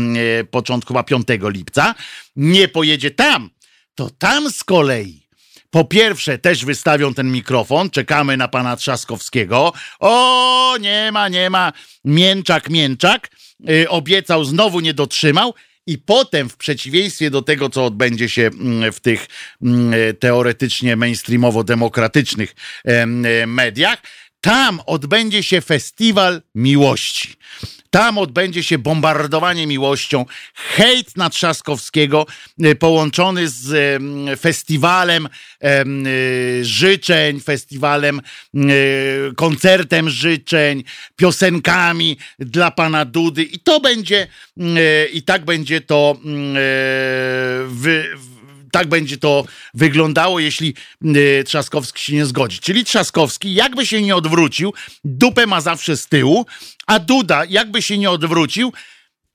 początku chyba 5 lipca, nie pojedzie tam, to tam z kolei po pierwsze, też wystawią ten mikrofon, czekamy na pana Trzaskowskiego. O, nie ma, nie ma, mięczak, mięczak. Yy, obiecał, znowu nie dotrzymał. I potem, w przeciwieństwie do tego, co odbędzie się mm, w tych mm, teoretycznie mainstreamowo-demokratycznych mediach, tam odbędzie się festiwal miłości. Tam odbędzie się bombardowanie miłością, hejt na Trzaskowskiego e, połączony z festiwalem e, życzeń, festiwalem koncertem życzeń, piosenkami dla pana Dudy. I to będzie i tak będzie to wy, tak będzie to wyglądało, jeśli y, Trzaskowski się nie zgodzi. Czyli Trzaskowski, jakby się nie odwrócił, dupę ma zawsze z tyłu, a Duda, jakby się nie odwrócił,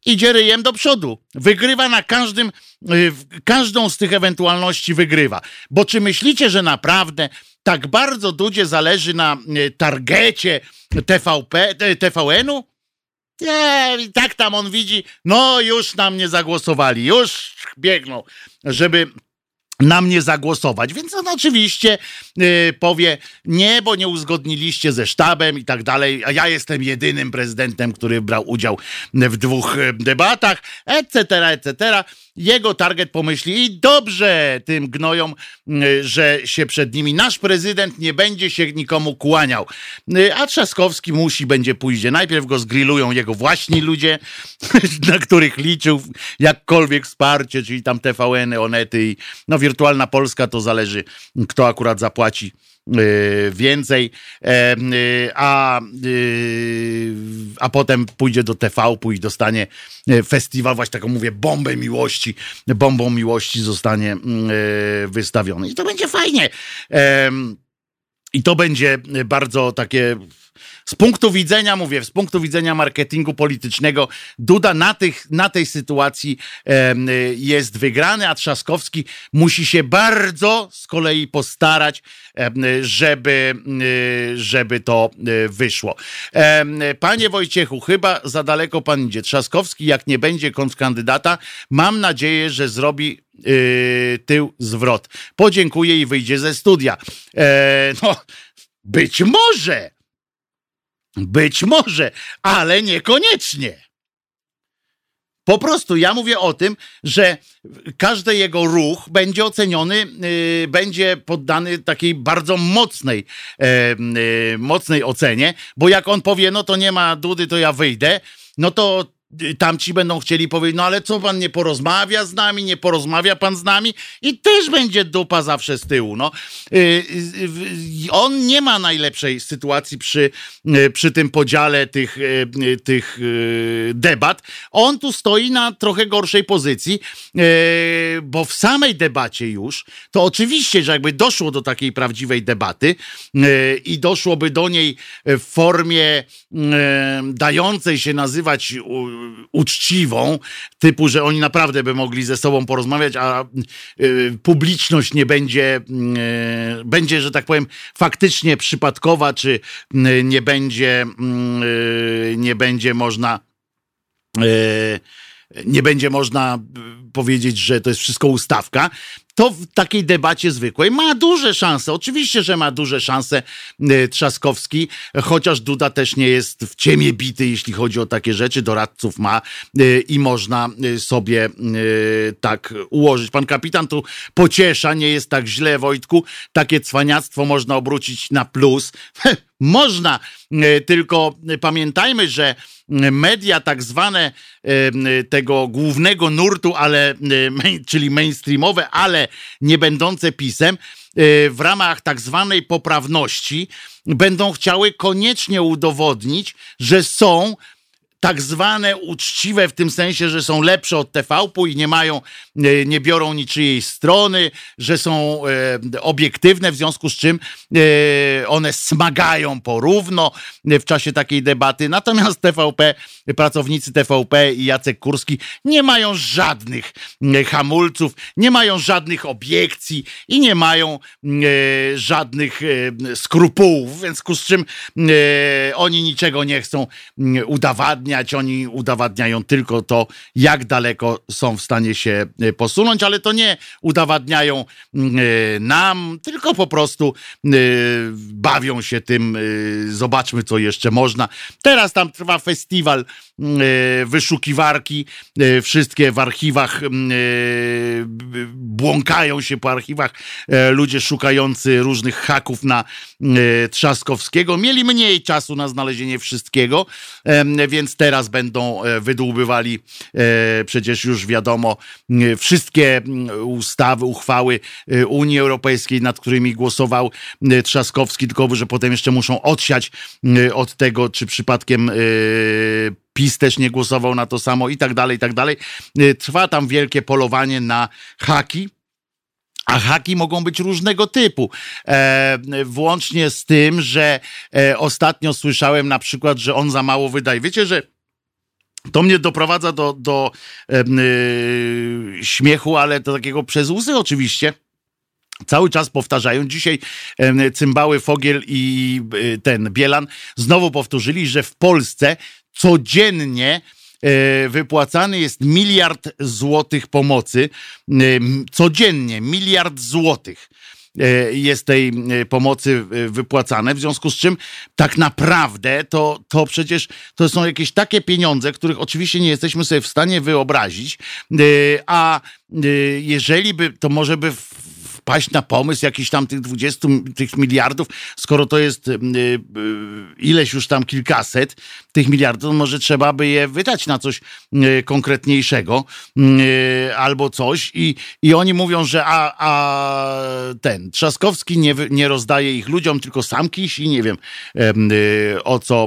idzie ryjem do przodu. Wygrywa na każdym, y, każdą z tych ewentualności wygrywa. Bo czy myślicie, że naprawdę tak bardzo Dudzie zależy na y, targecie TVP, TVN-u? Nie, tak tam on widzi, no już na mnie zagłosowali, już biegną, żeby na mnie zagłosować. Więc on oczywiście yy, powie, nie, bo nie uzgodniliście ze sztabem i tak dalej, a ja jestem jedynym prezydentem, który brał udział w dwóch y, debatach, etc., etc jego target pomyśli i dobrze tym gnojom, y, że się przed nimi nasz prezydent nie będzie się nikomu kłaniał. Y, a Trzaskowski musi, będzie pójść. Najpierw go zgrillują jego właśnie ludzie, na których liczył jakkolwiek wsparcie, czyli tam TVN-y, Onety i no wirtualna Polska to zależy kto akurat zapłaci więcej, y, a, y, a potem pójdzie do TV, pójdzie, dostanie festiwal, właśnie taką mówię, bombę miłości, bombą miłości zostanie wystawiony. I to będzie fajnie. I to będzie bardzo takie z punktu widzenia, mówię, z punktu widzenia marketingu politycznego, Duda na, tych, na tej sytuacji e, jest wygrany, a Trzaskowski musi się bardzo z kolei postarać, e, żeby, e, żeby to e, wyszło. Panie Wojciechu, chyba za daleko pan idzie. Trzaskowski, jak nie będzie kontrkandydata, mam nadzieję, że zrobi Yy, tył zwrot. Podziękuję i wyjdzie ze studia. E, no, być może, być może, ale niekoniecznie. Po prostu ja mówię o tym, że każdy jego ruch będzie oceniony, yy, będzie poddany takiej bardzo mocnej, yy, mocnej ocenie, bo jak on powie, no to nie ma Dudy, to ja wyjdę, no to tamci będą chcieli powiedzieć, no ale co pan nie porozmawia z nami, nie porozmawia pan z nami i też będzie dupa zawsze z tyłu. No. On nie ma najlepszej sytuacji przy, przy tym podziale tych, tych debat. On tu stoi na trochę gorszej pozycji, bo w samej debacie już, to oczywiście, że jakby doszło do takiej prawdziwej debaty i doszłoby do niej w formie dającej się nazywać uczciwą, typu, że oni naprawdę by mogli ze sobą porozmawiać, a y, publiczność nie będzie, y, będzie, że tak powiem, faktycznie przypadkowa, czy y, nie będzie, nie będzie można nie będzie można powiedzieć, że to jest wszystko ustawka, to w takiej debacie zwykłej ma duże szanse. Oczywiście, że ma duże szanse e, Trzaskowski, chociaż Duda też nie jest w ciemię bity, jeśli chodzi o takie rzeczy. Doradców ma e, i można e, sobie tak ułożyć. Pan kapitan tu pociesza, nie jest tak źle, Wojtku. Takie cwaniactwo można obrócić na plus. Można, tylko pamiętajmy, że media tak zwane tego głównego nurtu, ale czyli mainstreamowe, ale nie będące pisem, y, w ramach tak zwanej poprawności będą chciały koniecznie udowodnić, że są tak zwane uczciwe w tym sensie, że są lepsze od TVP i nie mają, e, nie biorą niczyjej strony, że są e, obiektywne, w związku z czym e, one smagają porówno w czasie takiej debaty. Natomiast TVP, pracownicy TVP i Jacek Kurski nie mają żadnych hamulców, nie mają żadnych obiekcji i nie mają żadnych skrupułów, w związku z czym oni niczego nie chcą udowadniać udowadniać, oni udowadniają tylko to, jak daleko są w stanie się e, posunąć, ale to nie udowadniają mm, e, nam, tylko po prostu e, bawią się tym, zobaczmy co jeszcze można. Teraz tam trwa festiwal wyszukiwarki, wszystkie w archiwach błąkają się po archiwach ludzie szukający różnych haków na Trzaskowskiego. Mieli mniej czasu na znalezienie wszystkiego, więc teraz będą e, wydłubywali e, przecież już wiadomo wszystkie ustawy, uchwały e, Unii Europejskiej, nad którymi głosował Trzaskowski, tylko że potem jeszcze muszą odsiać od tego, czy przypadkiem PiS też nie głosował na to samo i tak dalej, i tak dalej. Trwa tam wielkie polowanie na haki. A haki mogą być różnego typu. E, włącznie z tym, że e, ostatnio słyszałem na przykład, że on za mało wydaje. Wiecie, że to mnie doprowadza do, do e, śmiechu, ale do takiego przez łzy oczywiście. Cały czas powtarzają. Dzisiaj Cymbały, Fogiel i e, ten Bielan znowu powtórzyli, że w Polsce codziennie wypłacany jest miliard złotych pomocy. E, codziennie miliard złotych e, jest tej pomocy wypłacane, w związku z czym tak naprawdę to, to przecież to są jakieś takie pieniądze, których oczywiście nie jesteśmy sobie w stanie wyobrazić, a jeżeli by, to może by wpaść na pomysł jakiś tam tych 20 tych miliardów, skoro to jest ileś już tam kilkaset tych miliardów, może trzeba by je wydać na coś y, konkretniejszego albo coś i, i oni mówią, że a, a ten Trzaskowski nie, nie rozdaje ich ludziom, tylko sam kiś i nie wiem o co,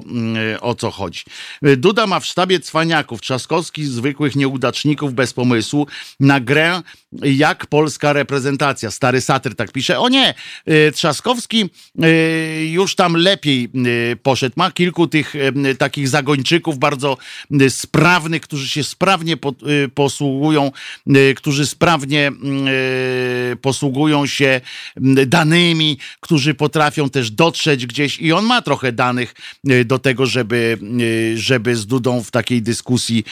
o co chodzi. Duda ma w sztabie cwaniaków, Trzaskowski zwykłych nieudaczników bez pomysłu na grę jak polska reprezentacja. Stary satyr tak pisze. O nie, Trzaskowski już tam lepiej poszedł. Ma kilku tych takich zagończyków bardzo sprawnych, którzy się sprawnie posługują, którzy sprawnie posługują się danymi, którzy potrafią też dotrzeć gdzieś i on ma trochę danych do tego, żeby, żeby z Dudą w takiej dyskusji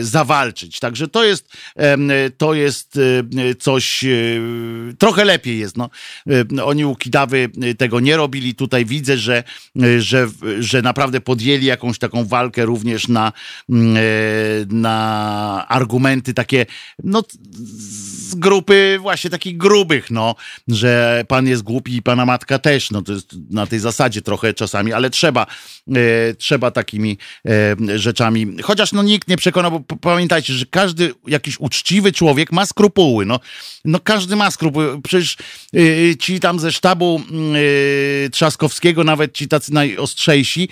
zawalczyć. Także to jest, to jest coś trochę lepiej jest. No. Oni u Kidawy tego nie robili. Tutaj widzę, że, że, że naprawdę podjęli jakąś taką walkę również na, na argumenty takie, no z grupy właśnie takich grubych, no, że pan jest głupi i pana matka też, no to jest na tej zasadzie trochę czasami, ale trzeba, e, trzeba takimi e, rzeczami, chociaż no nikt nie przekona, bo pamiętajcie, że każdy jakiś uczciwy człowiek ma skrupuły, no, no każdy ma skrupuły, przecież e, ci tam ze sztabu e, Trzaskowskiego, nawet ci tacy najostrzejsi,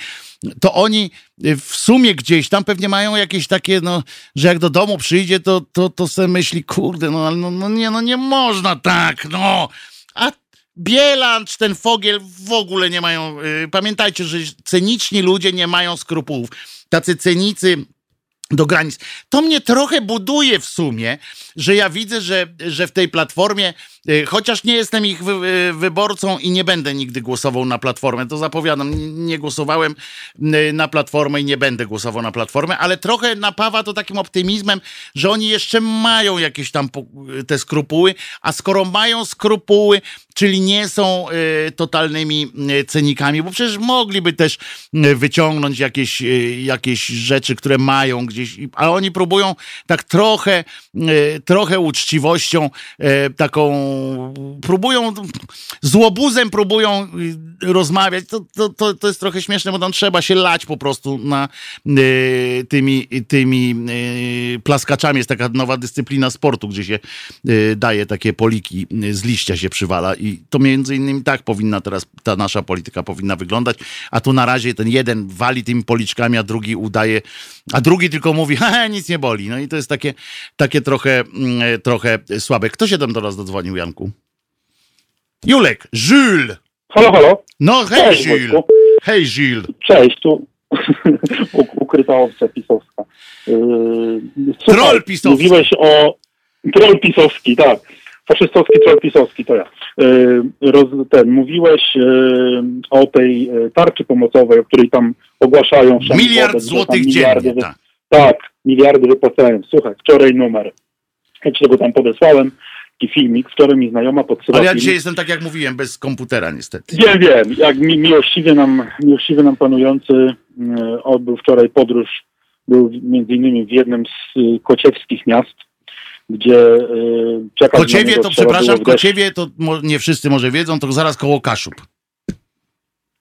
to oni w sumie gdzieś tam pewnie mają jakieś takie, no, że jak do domu przyjdzie, to, to, to sobie myśli, kurde, no, no, no nie, no nie można tak, no. A Bielancz, ten Fogiel w ogóle nie mają, yy, pamiętajcie, że ceniczni ludzie nie mają skrupułów. Tacy cenicy do granic. To mnie trochę buduje w sumie, że ja widzę, że, że w tej platformie, y, chociaż nie jestem ich wy, y, wyborcą i nie będę nigdy głosował na platformę, to zapowiadam, nie głosowałem y, na platformę i nie będę głosował na platformę, ale trochę napawa to takim optymizmem, że oni jeszcze mają jakieś tam te skrupuły, a skoro mają skrupuły, czyli nie są totalnymi cenikami, bo przecież mogliby też wyciągnąć jakieś, jakieś rzeczy, które mają gdzieś, a oni próbują tak trochę trochę uczciwością taką próbują, z łobuzem próbują rozmawiać. To, to, to, to jest trochę śmieszne, bo tam trzeba się lać po prostu na y, tymi, tymi y, plaskaczami. Jest taka nowa dyscyplina sportu, gdzie się daje takie poliki, z liścia się przywala i to między innymi tak powinna teraz ta nasza polityka powinna wyglądać, a tu na razie ten jeden wali tymi policzkami, a drugi udaje, a drugi tylko mówi, ha, nic nie boli. No i to jest takie, takie trochę Mm, trochę słabe. Kto się tam do nas dodzwonił, Janku? Julek, Jules. Halo, halo. No, hej, Cześć, Jules. Hej, Jules. Cześć, tu ukryta opcja pisowska. Yy, słuchaj, troll pisowski. Mówiłeś o... Troll pisowski, tak. Faszystowski troll pisowski, to ja. Yy, roz, ten, mówiłeś yy, o tej tarczy pomocowej, o której tam ogłaszają... Miliard złotych dziennie, tak. Tak, miliardy wypłacają. Słuchaj, wczoraj numer ja ci tego tam podesłałem, taki filmik, w którym mi znajoma podsyła Ale ja dzisiaj jestem, tak jak mówiłem, bez komputera niestety. Wiem, wiem. Jak mi, miłościwie, nam, miłościwie nam panujący yy, odbył wczoraj podróż, był między innymi w jednym z y, kociewskich miast, gdzie yy, czekał Kociewie to, przepraszam, Kociewie to nie wszyscy może wiedzą, to zaraz koło Kaszub.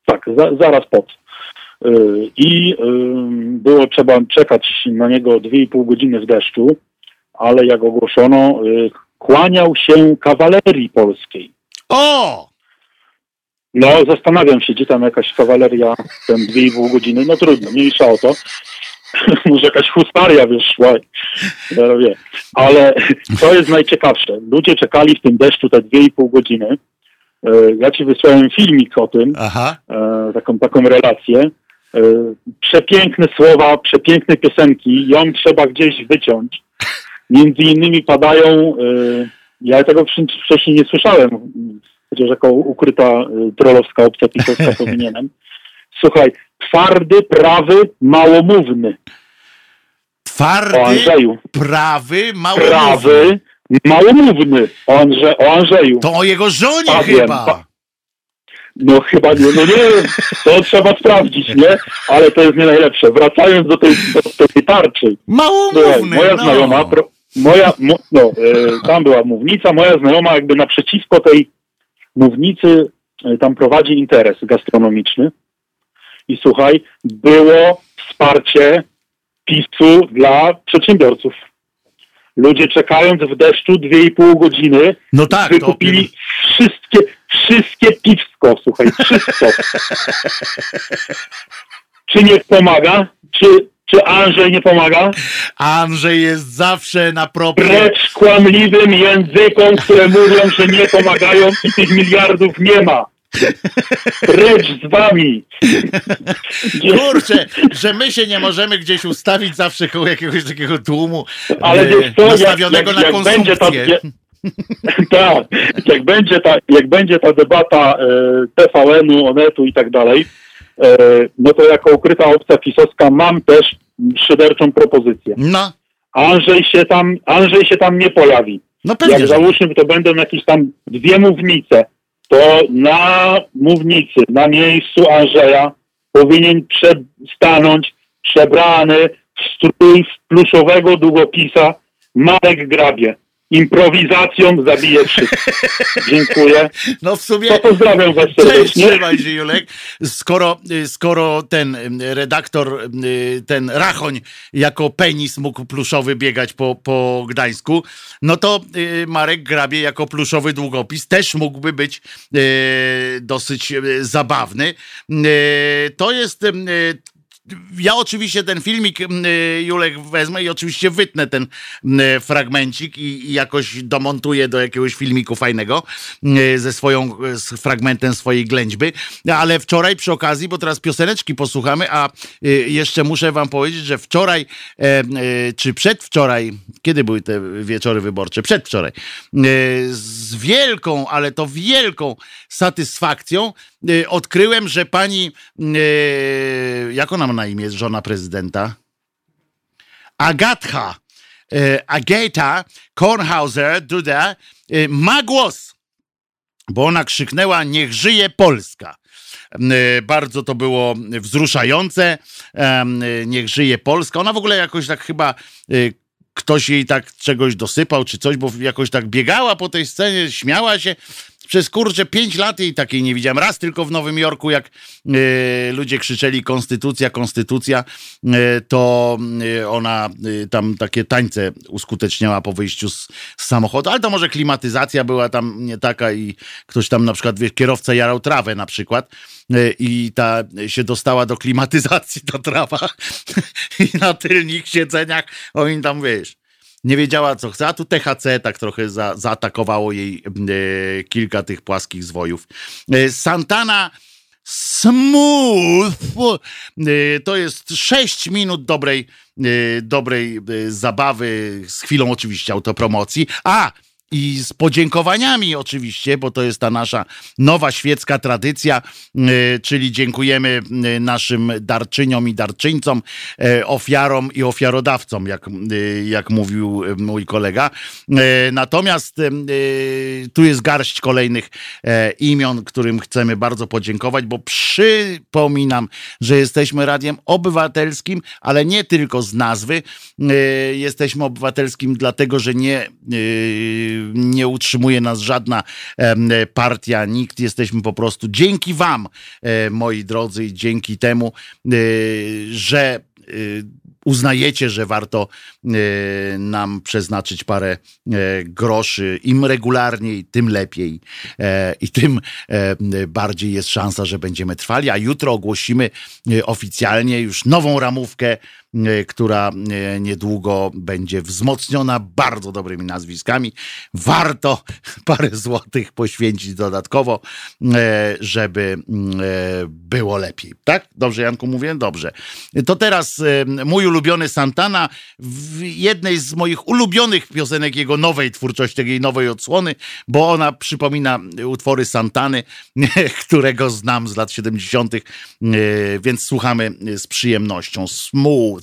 Tak, za, zaraz pod. Yy, I y, było trzeba czekać na niego 2,5 godziny w deszczu ale jak ogłoszono, y, kłaniał się kawalerii polskiej. O! No, zastanawiam się, gdzie tam jakaś kawaleria, ten dwie i pół godziny, no trudno, mniejsza o to. Może jakaś hustaria wyszła, ja wie. Ale to jest najciekawsze. Ludzie czekali w tym deszczu te dwie i pół godziny. E, ja ci wysłałem filmik o tym, Aha. E, taką, taką relację. E, przepiękne słowa, przepiękne piosenki, ją trzeba gdzieś wyciąć. Między innymi padają, y, ja tego wcześniej nie słyszałem, chociaż jako ukryta y, trollowska opcja pisowska powinienem. Słuchaj, twardy, prawy, małomówny. Twardy, o Andrzeju. prawy, małomówny. Prawy, małomówny. O, Andrze, o Andrzeju. To o jego żonie chyba. No chyba nie, no nie wiem, to trzeba sprawdzić, nie? Ale to jest nie najlepsze. Wracając do tej, do tej tarczy. Małomówny, Moja no. znajoma, pro, moja, no, e, tam była mównica, moja znajoma jakby naprzeciwko tej mównicy e, tam prowadzi interes gastronomiczny. I słuchaj, było wsparcie PiSu dla przedsiębiorców. Ludzie czekając w deszczu 2,5 godziny no tak, wykupili to... wszystkie, wszystkie piwsko, słuchaj, wszystko. Czy nie pomaga? Czy, czy Andrzej nie pomaga? Andrzej jest zawsze na propie. Precz kłamliwym językom, które mówią, że nie pomagają i tych miliardów nie ma. Precz z wami! Kurczę, że my się nie możemy gdzieś ustawić zawsze koło jakiegoś takiego tłumu Ale e, wiesz co, nastawionego jak, jak, na jak będzie ta, tak, jak będzie ta, jak będzie ta debata e, TVN-u, Onetu i tak dalej, no to jako ukryta opcja pisowska mam też szyderczą propozycję. No. Andrzej się tam, Andrzej się tam nie pojawi. No pewnie, Jak załóżmy, to będą jakieś tam dwie mównice, to na mównicy, na miejscu Andrzeja powinien prze- stanąć przebrany w strój z pluszowego długopisa Marek Grabie. Improwizacją zabije wszystkich. Dziękuję. No w sumie... To pozdrawiam was serdecznie. trzymaj się Julek. Skoro, skoro ten redaktor, ten Rachoń jako penis mógł pluszowy biegać po, po Gdańsku, no to y, Marek Grabie jako pluszowy długopis też mógłby być y, dosyć y, zabawny. To jest... ja oczywiście ten filmik y, Julek wezmę i oczywiście wytnę ten y, fragmencik i, jakoś domontuję do jakiegoś filmiku fajnego y, ze swoją, z fragmentem swojej ględźby. Ale wczoraj przy okazji, bo teraz pioseneczki posłuchamy, a jeszcze muszę wam powiedzieć, że wczoraj e, czy przedwczoraj, kiedy były te wieczory wyborcze? Przedwczoraj. E, Z wielką, ale to wielką satysfakcją odkryłem, że pani, jak ona na imię, żona prezydenta? Agatha, y, Agata Kornhauser, Duda, y, ma głos, bo ona krzyknęła, niech żyje Polska. Y, Bardzo to było wzruszające. Niech żyje Polska. Ona w ogóle jakoś tak chyba ktoś jej tak czegoś dosypał czy coś, bo jakoś tak biegała po tej scenie, śmiała się. Przez kurczę pięć lat jej takiej nie widziałem. Raz tylko w Nowym Jorku, jak y, ludzie krzyczeli konstytucja, konstytucja, y, to y, ona tam takie tańce uskuteczniała po wyjściu z, z samochodu, ale to może klimatyzacja była tam nie taka i ktoś tam na przykład, wiesz, kierowca jarał trawę na przykład i ta się dostała do klimatyzacji ta trawa i na tylnych siedzeniach oni tam, wiesz, nie wiedziała co chce, a tu THC tak trochę za, zaatakowało jej e, kilka tych płaskich zwojów. E, Santana Smooth e, to jest 6 minut dobrej, e, dobrej e, zabawy z chwilą oczywiście autopromocji. A! I z podziękowaniami oczywiście, bo to jest ta nasza nowa świecka tradycja, e, czyli dziękujemy e, naszym darczyniom i darczyńcom, e, ofiarom i ofiarodawcom, jak, jak mówił mój kolega. Natomiast tu jest garść kolejnych imion, którym chcemy bardzo podziękować, bo przypominam, że jesteśmy radiem obywatelskim, ale nie tylko z nazwy. Jesteśmy obywatelskim dlatego, że nie, nie utrzymuje nas żadna partia, nikt. Jesteśmy po prostu dzięki Wam, e, moi drodzy, i dzięki temu, e, że e, uznajecie, że warto nam przeznaczyć parę groszy. Im regularniej, tym lepiej i tym bardziej jest szansa, że będziemy trwali. A jutro ogłosimy oficjalnie już nową ramówkę, która e, niedługo będzie wzmocniona bardzo dobrymi nazwiskami. Warto parę złotych poświęcić dodatkowo, e, żeby e, było lepiej. Tak? Dobrze, Janku, mówię? Dobrze. To teraz e, mój ulubiony Santana w jednej z moich ulubionych piosenek jego nowej twórczości, tej nowej odsłony, bo ona przypomina utwory Santany, którego znam z lat 70., e, więc słuchamy z przyjemnością. Smooth.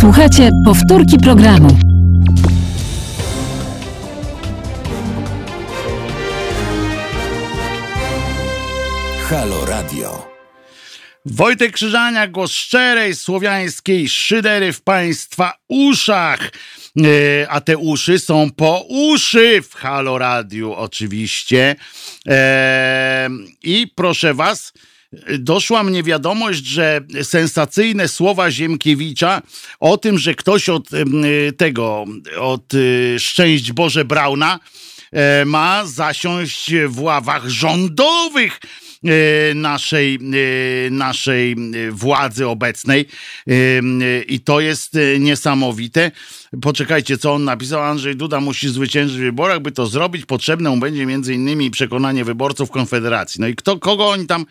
Słuchajcie powtórki programu. Halo Radio. Wojtek Krzyżania, głos szczerej, słowiańskiej szydery w Państwa uszach. E, A te uszy są po uszy w Halo Radiu oczywiście. E, I proszę Was, doszła mnie wiadomość, że sensacyjne słowa Ziemkiewicza o tym, że ktoś od tego, od y, Szczęść Boże Brauna e, ma zasiąść w ławach rządowych naszej, e, naszej e, władzy obecnej E, e, i to jest e, niesamowite. Poczekajcie, co on napisał. Andrzej Duda musi zwyciężyć w wyborach. By to zrobić, potrzebne mu będzie między innymi przekonanie wyborców Konfederacji. No i kto, kogo oni tam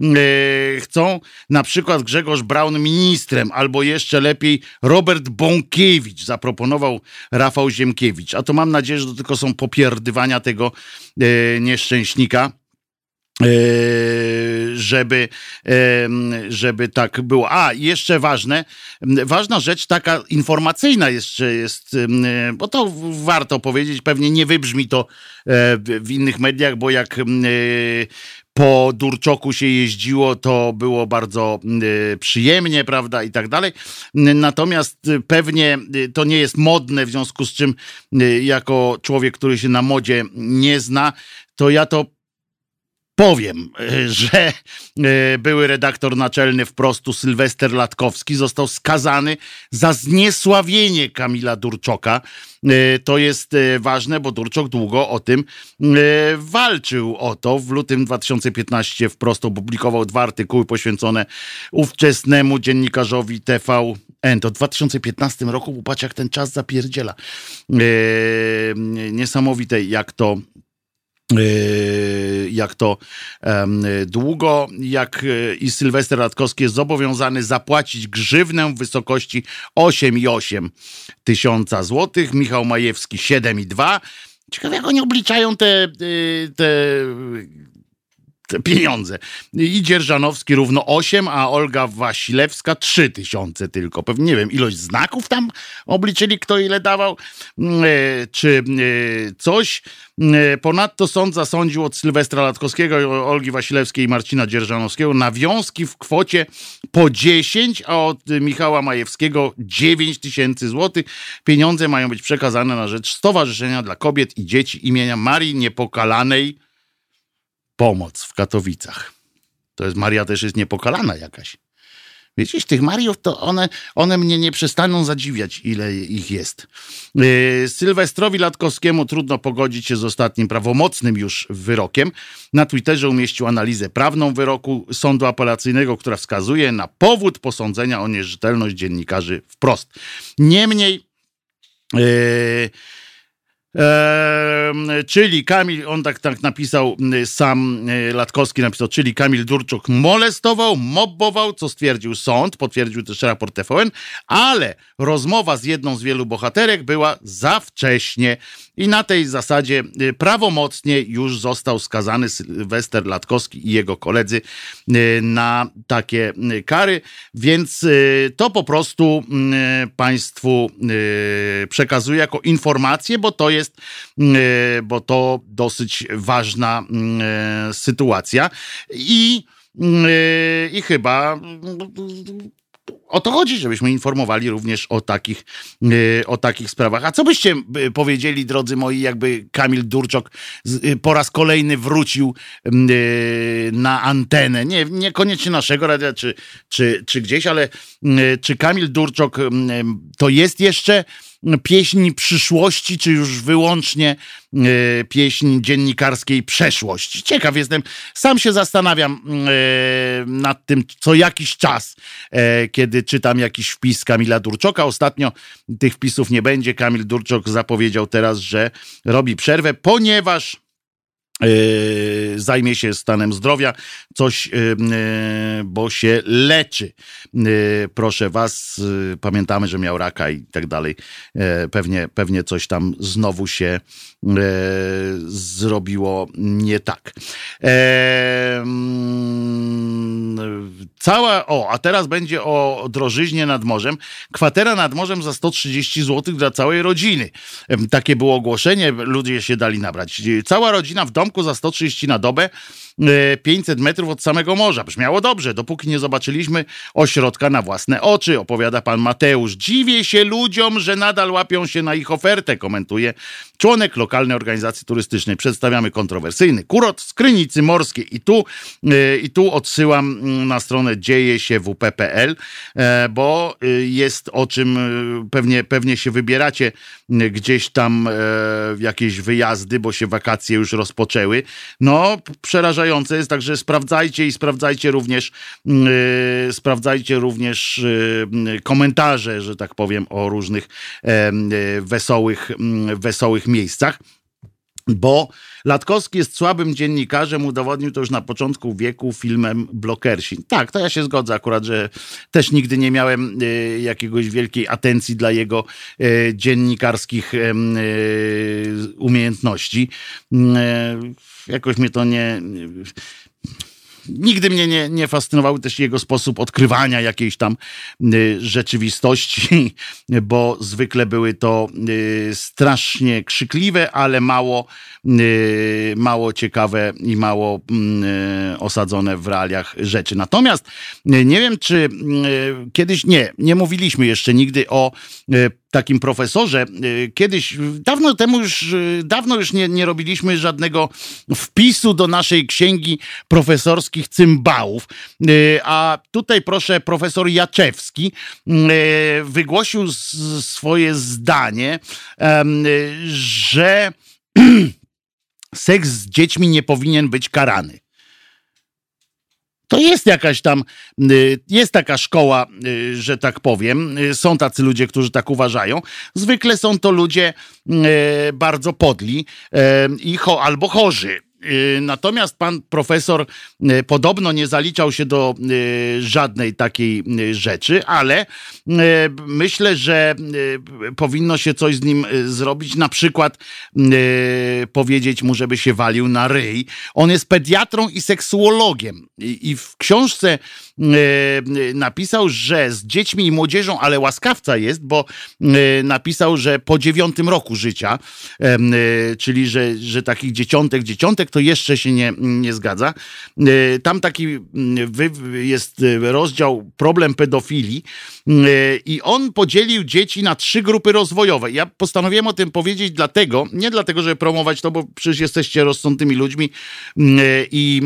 e, chcą? Na przykład Grzegorz Braun ministrem, albo jeszcze lepiej Robert Bąkiewicz, zaproponował Rafał Ziemkiewicz. A to mam nadzieję, że to tylko są popierdywania tego e, nieszczęśnika żeby, żeby tak było. A, jeszcze ważne, ważna rzecz taka informacyjna jeszcze jest, bo to warto powiedzieć, pewnie nie wybrzmi to w innych mediach, bo jak po Durczoku się jeździło, to było bardzo przyjemnie, prawda, i tak dalej. Natomiast pewnie to nie jest modne, w związku z czym jako człowiek, który się na modzie nie zna, to ja to powiem, że były redaktor naczelny wprostu Sylwester Latkowski został skazany za zniesławienie Kamila Durczoka. To jest ważne, bo Durczok długo o tym walczył o to. W lutym 2015 wprost opublikował dwa artykuły poświęcone ówczesnemu dziennikarzowi TVN. To w 2015 roku, patrz jak ten czas zapierdziela. Niesamowite jak to jak to długo, jak yy, i Sylwester Radkowski jest zobowiązany zapłacić grzywnę w wysokości 8,8 tysiąca złotych, Michał Majewski 7,2. Ciekawe, jak oni obliczają te, yy, te te pieniądze. I Dzierżanowski równo 8, a Olga Wasilewska 3 tysiące tylko. Pewnie nie wiem, ilość znaków tam obliczyli, kto ile dawał, mm, e, czy e, coś. E, ponadto sąd zasądził od Sylwestra Latkowskiego, Olgi Wasilewskiej i Marcina Dzierżanowskiego nawiązki w kwocie po 10, a od Michała Majewskiego 9 tysięcy złotych. Pieniądze mają być przekazane na rzecz Stowarzyszenia dla Kobiet i Dzieci imienia Marii Niepokalanej pomoc w Katowicach. To jest Maria też jest niepokalana jakaś. Wiecie, tych Mariów to one, one mnie nie przestaną zadziwiać, ile ich jest. Yy, Sylwestrowi Latkowskiemu trudno pogodzić się z ostatnim prawomocnym już wyrokiem. Na Twitterze umieścił analizę prawną wyroku sądu apelacyjnego, która wskazuje na powód posądzenia o nierzetelność dziennikarzy wprost. Niemniej. Yy, czyli Kamil, on tak, tak napisał sam Latkowski, napisał, czyli Kamil Durczuk molestował, mobbował, co stwierdził sąd, potwierdził też raport TVN, ale rozmowa z jedną z wielu bohaterek była za wcześnie. I na tej zasadzie prawomocnie już został skazany Sylwester Latkowski i jego koledzy na takie kary, więc to po prostu Państwu przekazuję jako informację, bo to jest jest, e, bo to dosyć ważna e, sytuacja. I, e, i chyba o to chodzi, żebyśmy informowali również o takich, o takich sprawach. A co byście powiedzieli, drodzy moi, jakby Kamil Durczok po raz kolejny wrócił na antenę? Nie, niekoniecznie naszego radia, czy, czy, czy gdzieś, ale czy Kamil Durczok to jest jeszcze pieśń przyszłości, czy już wyłącznie e, pieśń dziennikarskiej przeszłości. Ciekaw jestem, sam się zastanawiam e, nad tym co jakiś czas, e, kiedy czytam jakiś wpis Kamila Durczoka. Ostatnio tych wpisów nie będzie. Kamil Durczok zapowiedział teraz, że robi przerwę, ponieważ zajmie się stanem zdrowia, coś, yy, yy, bo się leczy. Proszę was, pamiętamy, że miał raka i tak dalej. Pewnie, pewnie coś tam znowu się zrobiło nie tak. Cała, o, a teraz będzie o drożyźnie nad morzem. Kwatera nad morzem za 130 zł dla całej rodziny. Takie było ogłoszenie, ludzie się dali nabrać. Cała rodzina w domku za 130 na dobę 500 e, metrów od samego morza. Brzmiało dobrze, dopóki nie zobaczyliśmy ośrodka na własne oczy, opowiada pan Mateusz. Dziwię się ludziom, że nadal łapią się na ich ofertę, komentuje członek lokalnej organizacji turystycznej. Przedstawiamy kontrowersyjny kurot z Krynicy Morskiej. I tu, e, i tu odsyłam mm, na stronę dzieje się wp.pl, e, bo jest o czym pewnie, pewnie się wybieracie gdzieś tam w jakieś wyjazdy, bo się wakacje już rozpoczęły. No, przerażające jest, także sprawdzajcie i sprawdzajcie również, sprawdzajcie również komentarze, że tak powiem, o różnych wesołych, wesołych miejscach. Bo Latkowski jest słabym dziennikarzem, udowodnił to już na początku wieku filmem Blokersi. Tak, to ja się zgodzę akurat, że też nigdy nie miałem y, jakiegoś wielkiej atencji dla jego y, dziennikarskich y, umiejętności. Jakoś mnie to nie nigdy mnie nie, nie fascynował też jego sposób odkrywania jakiejś tam y, rzeczywistości, bo zwykle były to y, strasznie krzykliwe, ale mało, y, mało ciekawe i mało mm, osadzone w realiach rzeczy. Natomiast nie wiem, czy kiedyś nie, nie mówiliśmy jeszcze nigdy o takim profesorze. Y, Kiedyś, dawno temu już, y, dawno już nie, nie robiliśmy żadnego wpisu do naszej księgi profesorskich cymbałów. Y, A tutaj proszę, profesor Jaczewski wygłosił swoje zdanie, że seks z dziećmi nie powinien być karany. To jest jakaś tam, y, jest taka szkoła, y, że tak powiem. Y, Są tacy ludzie, którzy tak uważają. Zwykle są to ludzie bardzo podli i albo chorzy. Y, Natomiast pan profesor y, podobno nie zaliczał się do y, żadnej takiej rzeczy, ale myślę, że powinno się coś z nim zrobić. Na przykład powiedzieć mu, żeby się walił na ryj. On jest pediatrą i seksuologiem. I, w książce napisał, że z dziećmi i młodzieżą, ale łaskawca jest, bo y, napisał, że po dziewiątym roku życia, y, czyli że, że takich dzieciątek, dzieciątek to jeszcze się nie, nie zgadza. Tam taki jest rozdział problem pedofilii i on podzielił dzieci na trzy grupy rozwojowe. Ja postanowiłem o tym powiedzieć dlatego, nie dlatego, żeby promować to, bo przecież jesteście rozsądnymi ludźmi i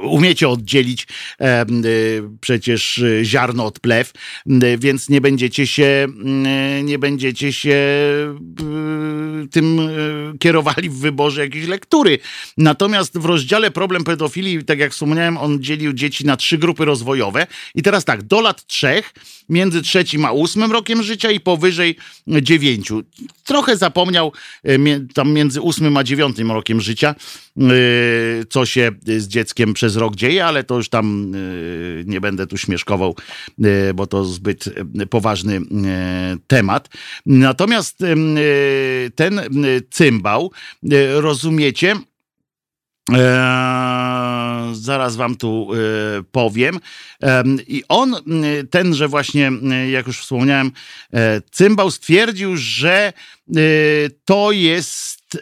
umiecie oddzielić y, przecież y, ziarno od plew, y, więc nie będziecie się nie będziecie się tym kierowali w wyborze jakiejś lektury. Natomiast w rozdziale problem pedofilii, tak jak wspomniałem, on dzielił dzieci na trzy grupy rozwojowe i teraz tak, do lat trzech, między trzecim a ósmym rokiem życia i powyżej dziewięciu. Trochę zapomniał tam między ósmym a dziewiątym rokiem życia, co się z dzieckiem przez rok dzieje, ale to już tam e, nie będę tu śmieszkował, e, bo to zbyt e, poważny e, temat. Natomiast e, ten e, cymbał, e, rozumiecie, Eee, zaraz wam tu e, powiem. Em, I on, m, tenże właśnie, jak już wspomniałem, e, cymbał stwierdził, że e, to jest e,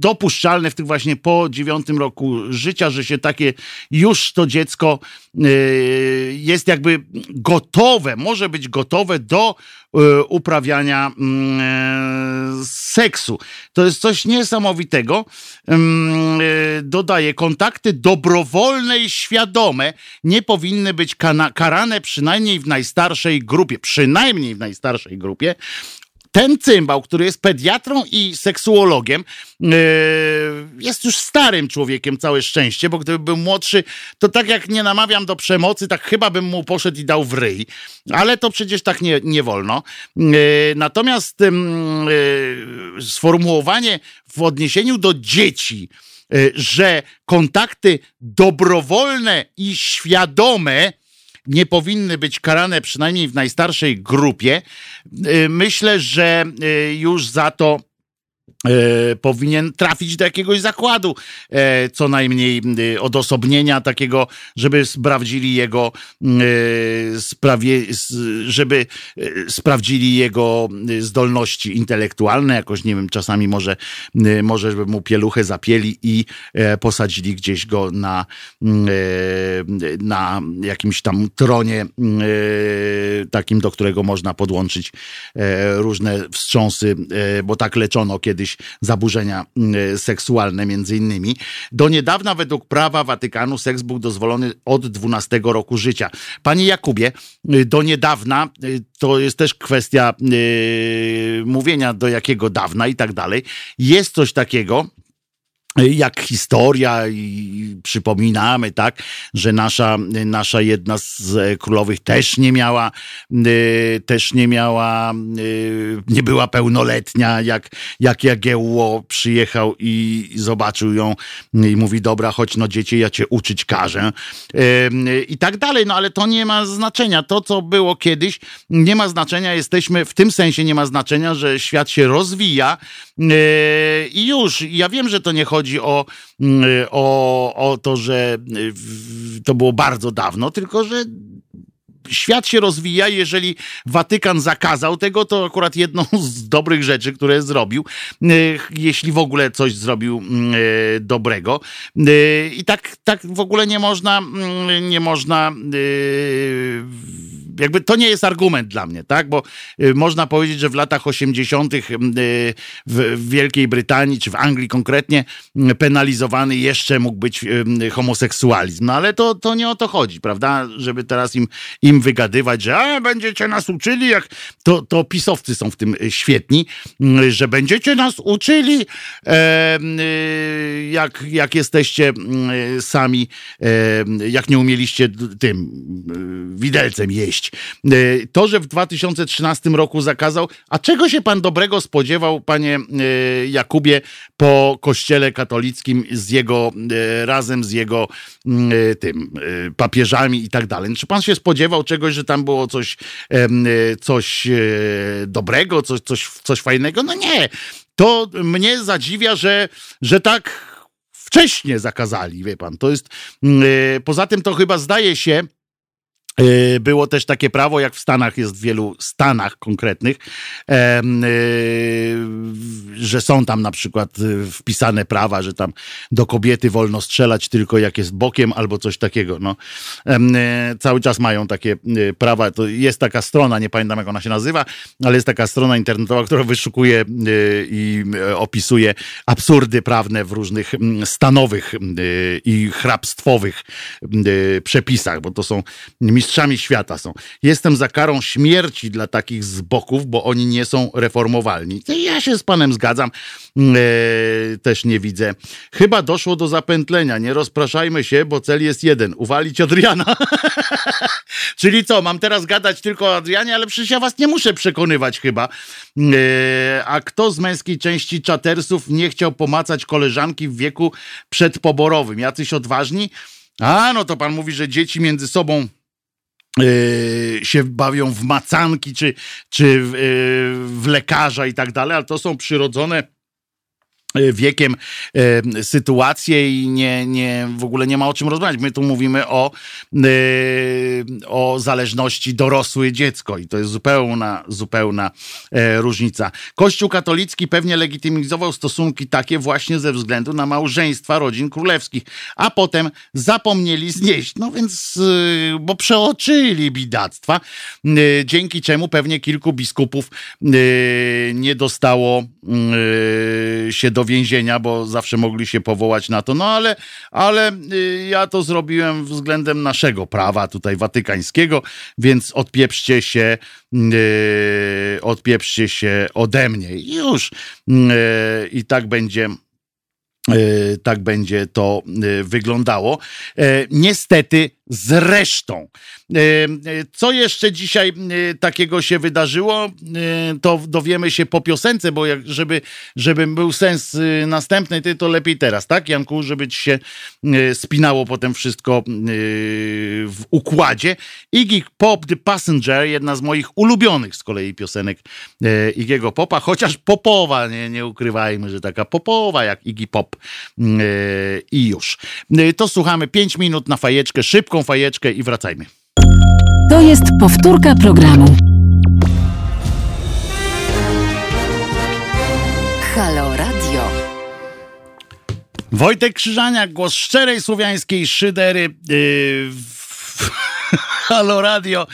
dopuszczalne w tych właśnie po dziewiątym roku życia, że się takie już to dziecko e, jest jakby gotowe, może być gotowe do e, uprawiania mm, e, seksu. To jest coś niesamowitego. Mm, e, Dodaje, kontakty dobrowolne i świadome nie powinny być karane przynajmniej w najstarszej grupie. Przynajmniej w najstarszej grupie ten cymbał, który jest pediatrą i seksuologiem, yy, jest już starym człowiekiem, całe szczęście, bo gdyby był młodszy, to tak jak nie namawiam do przemocy, tak chyba bym mu poszedł i dał w ryj. Ale to przecież tak nie, nie wolno. Yy, natomiast yy, sformułowanie w odniesieniu do dzieci, że kontakty dobrowolne i świadome nie powinny być karane przynajmniej w najstarszej grupie. Y, Myślę, że y, już za to powinien trafić do jakiegoś zakładu, e, co najmniej y, odosobnienia takiego, żeby sprawdzili jego y, sprawie, żeby sprawdzili jego zdolności intelektualne, jakoś nie wiem, czasami może, może żeby mu pieluchę zapieli i e, posadzili gdzieś go na, mm, e, na jakimś tam tronie e, takim, do którego można podłączyć e, różne wstrząsy, e, bo tak leczono kiedyś zaburzenia mm, seksualne między innymi. Do niedawna według prawa Watykanu seks był dozwolony od 12 roku życia. Panie Jakubie, y, do niedawna y, to jest też kwestia y, mówienia do jakiego dawna i tak dalej. Jest coś takiego, jak historia i przypominamy, tak, że nasza, nasza jedna z e, królowych też nie miała, y, też nie miała, y, nie była pełnoletnia, jak, jak Jagiełło przyjechał i zobaczył ją i mówi, dobra, chodź no dziecię, ja cię uczyć każę i tak dalej, no ale to nie ma znaczenia. To, co było kiedyś, nie ma znaczenia. Jesteśmy, w tym sensie nie ma znaczenia, że świat się rozwija i już. Ja wiem, że to nie chodzi chodzi o, mm, o, o to, że y, to było bardzo dawno, tylko że świat się rozwija. Jeżeli Watykan zakazał tego, to akurat jedną z dobrych rzeczy, które zrobił, y, jeśli w ogóle coś zrobił y, dobrego. I tak, tak w ogóle nie można, nie można jakby to nie jest argument dla mnie, tak? Bo y, można powiedzieć, że w latach 80. Y, w Wielkiej Brytanii, czy w Anglii konkretnie, y, penalizowany jeszcze mógł być homoseksualizm. No ale to, to nie o to chodzi, prawda? Żeby teraz im, im wygadywać, że a, będziecie nas uczyli, jak to, to pisowcy są w tym świetni, że będziecie nas uczyli, jak, jak jesteście sami, jak nie umieliście tym widelcem jeść. E, to, że w 2013 roku zakazał, a czego się pan dobrego spodziewał, panie e, Jakubie, po kościele katolickim z jego, e, razem z jego mm, tym papieżami i tak dalej? Czy pan się spodziewał czegoś, że tam było coś, coś dobrego, coś, coś, coś fajnego? No nie. To mnie zadziwia, że, że tak wcześnie zakazali, wie pan. To jest, mm, poza tym to chyba zdaje się, było też takie prawo, jak w Stanach jest w wielu stanach konkretnych, e, że są tam na przykład e, wpisane prawa, że tam do kobiety wolno strzelać tylko jak jest bokiem albo coś takiego. No. Cały czas mają takie prawa. To jest taka strona, nie pamiętam jak ona się nazywa, ale jest taka strona internetowa, która wyszukuje i opisuje absurdy prawne w różnych stanowych i hrabstwowych przepisach, bo to są mistrzami świata są. Jestem za karą śmierci dla takich zboków, bo oni nie są reformowalni. Ja się z panem zgadzam, eee, też nie widzę. Chyba doszło do zapętlenia. Nie rozpraszajmy się, bo cel jest jeden. Uwalić Adriana. Czyli co, mam teraz gadać tylko o Adrianie, ale przecież ja was nie muszę przekonywać chyba. Eee, a kto z męskiej części czatersów nie chciał pomacać koleżanki w wieku przedpoborowym? Jacyś odważni? A, no to pan mówi, że dzieci między sobą się bawią w macanki czy, czy w, yy, w lekarza i tak dalej, ale to są przyrodzone wiekiem e, sytuację i nie, nie, w ogóle nie ma o czym rozmawiać. My tu mówimy o, e, o zależności dorosłe dziecko i to jest zupełna, zupełna e, różnica. Kościół katolicki pewnie legitymizował stosunki takie właśnie ze względu na małżeństwa rodzin królewskich, a potem zapomnieli znieść. No więc, e, bo przeoczyli bidactwa, e, dzięki czemu pewnie kilku biskupów nie dostało się do więzienia, bo zawsze mogli się powołać na to. No ale, ale y, ja to zrobiłem względem naszego prawa tutaj watykańskiego, więc odpieprzcie się, yy, odpieprzcie się ode mnie. Już. Yy, I tak będzie E, tak będzie to e, wyglądało. E, zresztą. Co jeszcze dzisiaj takiego się wydarzyło, to dowiemy się po piosence, bo jak, żeby, żeby był sens następny, to lepiej teraz, tak, Janku, żeby ci się spinało potem wszystko w układzie. Iggy Pop The Passenger, jedna z moich ulubionych z kolei piosenek Iggy'ego Popa, chociaż popowa, nie, nie ukrywajmy, że taka popowa jak Iggy Pop e, i już. E, to słuchamy 5 minut na fajeczkę, szybką fajeczkę i wracajmy. To jest powtórka programu. Halo Radio. Wojtek Krzyżaniak, głos szczerej słowiańskiej szydery. Yy, Halo Radio,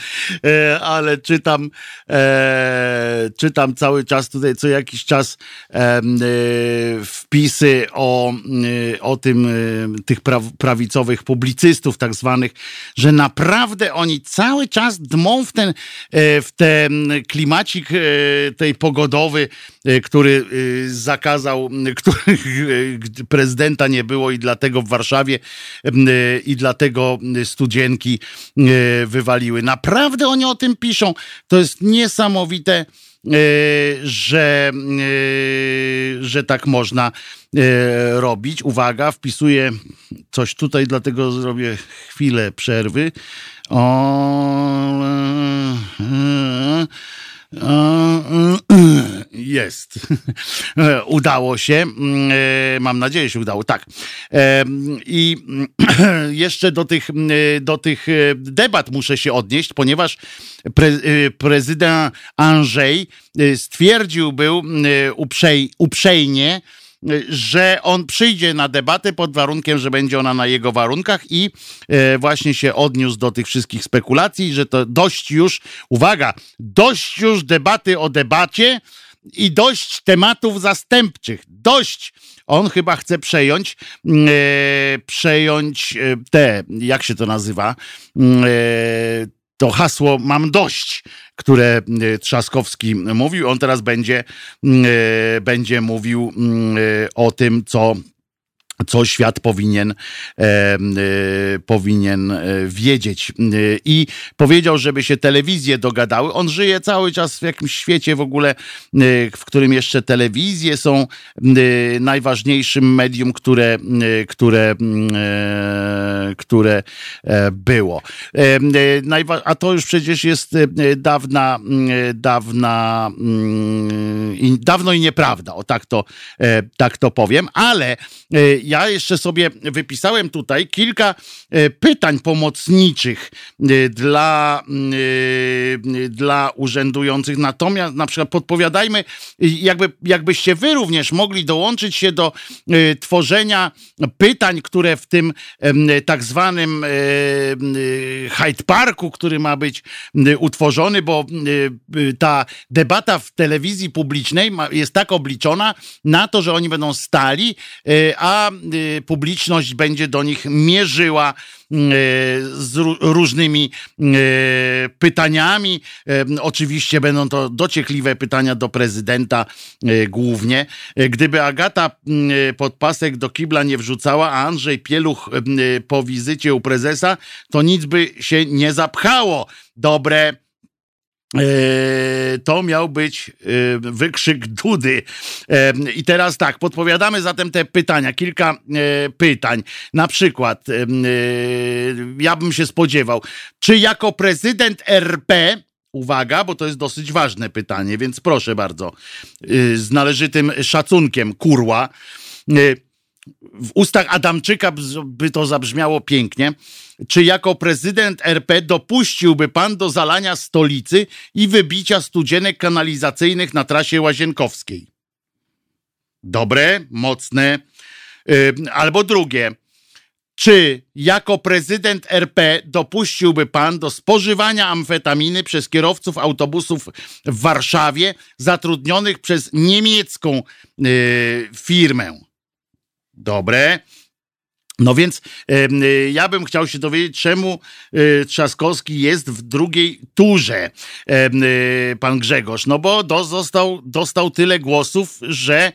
e, ale czytam, e, czytam cały czas tutaj, co jakiś czas e, wpisy o, o tym, tych prawicowych publicystów tak zwanych, że naprawdę oni cały czas dmą w ten, w ten klimacik tej pogodowy który y, zakazał, y, który prezydenta nie było i dlatego w Warszawie i dlatego studzienki wywaliły. Naprawdę oni o tym piszą. To jest niesamowite że, że tak można robić. Uwaga, wpisuję coś tutaj, dlatego zrobię chwilę przerwy. O, jest. Udało się. Mam nadzieję, że się udało. Tak. I jeszcze do tych, do tych debat muszę się odnieść, ponieważ pre, prezydent Andrzej stwierdził był uprzej, uprzejmie, że on przyjdzie na debatę pod warunkiem, że będzie ona na jego warunkach i e, właśnie się odniósł do tych wszystkich spekulacji, że to dość już, uwaga, dość już debaty o debacie i dość tematów zastępczych. Dość. On chyba chce przejąć, e, przejąć e, te, jak się to nazywa, to hasło mam dość które e, Trzaskowski mówił. On teraz będzie, mm, e, będzie mówił mm, e, o tym, co co świat powinien, e, e, powinien e, wiedzieć. I powiedział, żeby się telewizje dogadały. On żyje cały czas w jakimś świecie w ogóle, w którym jeszcze telewizje są najważniejszym medium, które, które, które było. A to już przecież jest dawna, dawna, dawno i nieprawda, o tak to, tak to powiem, ale ja jeszcze sobie wypisałem tutaj kilka e, pytań pomocniczych e, dla, e, dla urzędujących. Natomiast na przykład podpowiadajmy, jakby, jakbyście wy również mogli dołączyć się do tworzenia pytań, które w tym tak zwanym Hyde Parku, który ma być utworzony, bo ta debata w telewizji publicznej jest tak obliczona na to, że oni będą stali, a publiczność będzie do nich mierzyła y, z różnymi y, pytaniami. Oczywiście będą to dociekliwe pytania do prezydenta głównie. Gdyby Agata podpasek do kibla nie wrzucała, a Andrzej Pieluch po wizycie u prezesa, to nic by się nie zapchało. Dobre to miał być e, wykrzyk Dudy. E, I teraz tak, podpowiadamy zatem te pytania, kilka pytań. Na przykład, ja bym się spodziewał, czy jako prezydent RP, uwaga, bo to jest dosyć ważne pytanie, więc proszę bardzo, z należytym szacunkiem, kurła, w ustach Adamczyka by to zabrzmiało pięknie. Czy jako prezydent RP dopuściłby pan do zalania stolicy i wybicia studzienek kanalizacyjnych na trasie łazienkowskiej? Dobre, mocne. Albo drugie. Czy jako prezydent RP dopuściłby pan do spożywania amfetaminy przez kierowców autobusów w Warszawie zatrudnionych przez niemiecką yy, firmę? Dobre. No więc y, ja bym chciał się dowiedzieć, czemu y, Trzaskowski jest w drugiej turze, y, pan Grzegorz. No bo do, został, dostał tyle głosów, że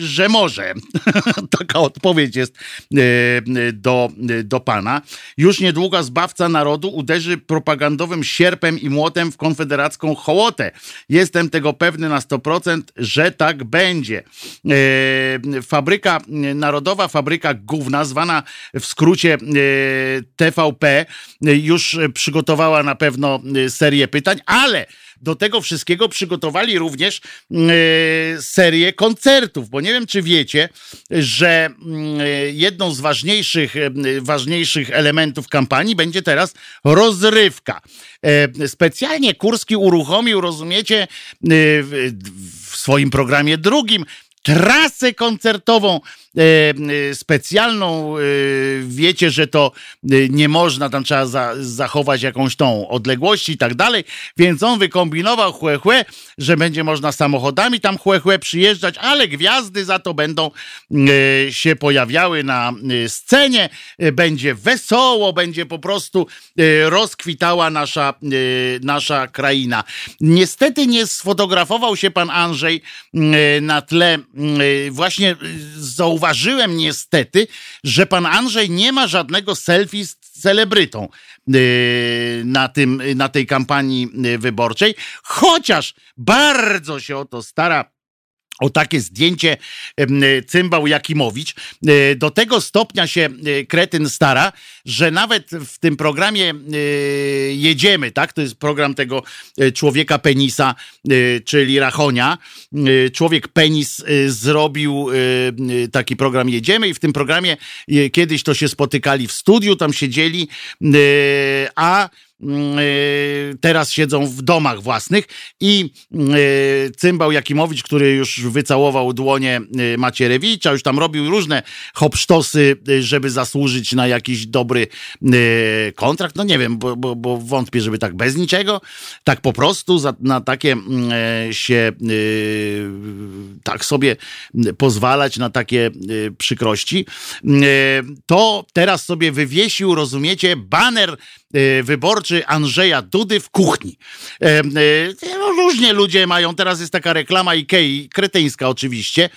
że może. Taka odpowiedź jest do, do pana. Już niedługo zbawca narodu uderzy propagandowym sierpem i młotem w konfederacką hołotę. Jestem tego pewny na 100%, że tak będzie. Fabryka, Narodowa Fabryka Gówna, zwana w skrócie TVP, już przygotowała na pewno serię pytań, ale do tego wszystkiego przygotowali również mm, e, serię koncertów, bo nie wiem, czy wiecie, że mm, jedną z ważniejszych, e, ważniejszych elementów kampanii będzie teraz rozrywka. E, specjalnie Kurski uruchomił, rozumiecie, w swoim programie drugim trasę koncertową e, e, specjalną. E, wiecie, że to nie można, tam trzeba za, zachować jakąś tą odległość i tak dalej, więc on wykombinował chłe, chłe, że będzie można samochodami tam chłe, chłe przyjeżdżać, ale gwiazdy za to będą się pojawiały na scenie, będzie wesoło, będzie po prostu rozkwitała nasza, nasza kraina. Niestety nie sfotografował się pan Andrzej na tle, właśnie e, zauważyłem niestety, że pan Andrzej nie ma żadnego selfie z celebrytą e, na, tym, na tej kampanii wyborczej, chociaż bardzo się o to stara o takie zdjęcie cymbał Jakimowicz. E, Do tego stopnia się e, kretyn stara, że nawet w tym programie e, Jedziemy, tak? To jest program tego człowieka penisa, czyli Rachonia. Człowiek penis zrobił taki program Jedziemy i w tym programie kiedyś to się spotykali w studiu, tam siedzieli, a teraz siedzą w domach własnych i mm, e, Cymbał Jakimowicz, który już wycałował dłonie e, Macierewicza, już tam robił różne hopsztosy, żeby zasłużyć na jakiś dobry kontrakt, no nie wiem, bo, bo, bo wątpię, żeby tak bez niczego, tak po prostu za, na takie mm, e, się tak sobie pozwalać na takie przykrości, to teraz sobie wywiesił, rozumiecie, baner wyborczy Andrzeja Dudy w kuchni. E, e, no, różnie ludzie mają, teraz jest taka reklama Ikei, kretyńska oczywiście,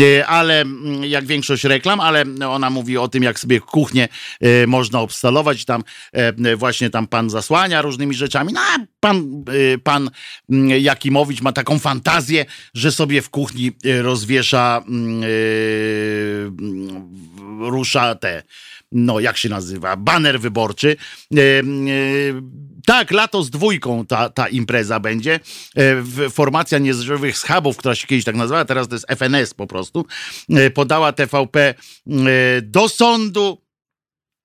e, ale mm, jak większość reklam, ale ona mówi o tym, jak sobie kuchnię e, można obstalować, tam e, właśnie tam pan zasłania różnymi rzeczami, no a pan, e, pan mm, Jakimowicz ma taką fantazję, że sobie w kuchni e, rozwiesza e, mm, rusza te no jak się nazywa, baner wyborczy. E, e, tak, lato z dwójką ta, ta impreza będzie. E, formacja niezżywych schabów, która się kiedyś tak nazywała, teraz to jest FNS po prostu, podała TVP do sądu.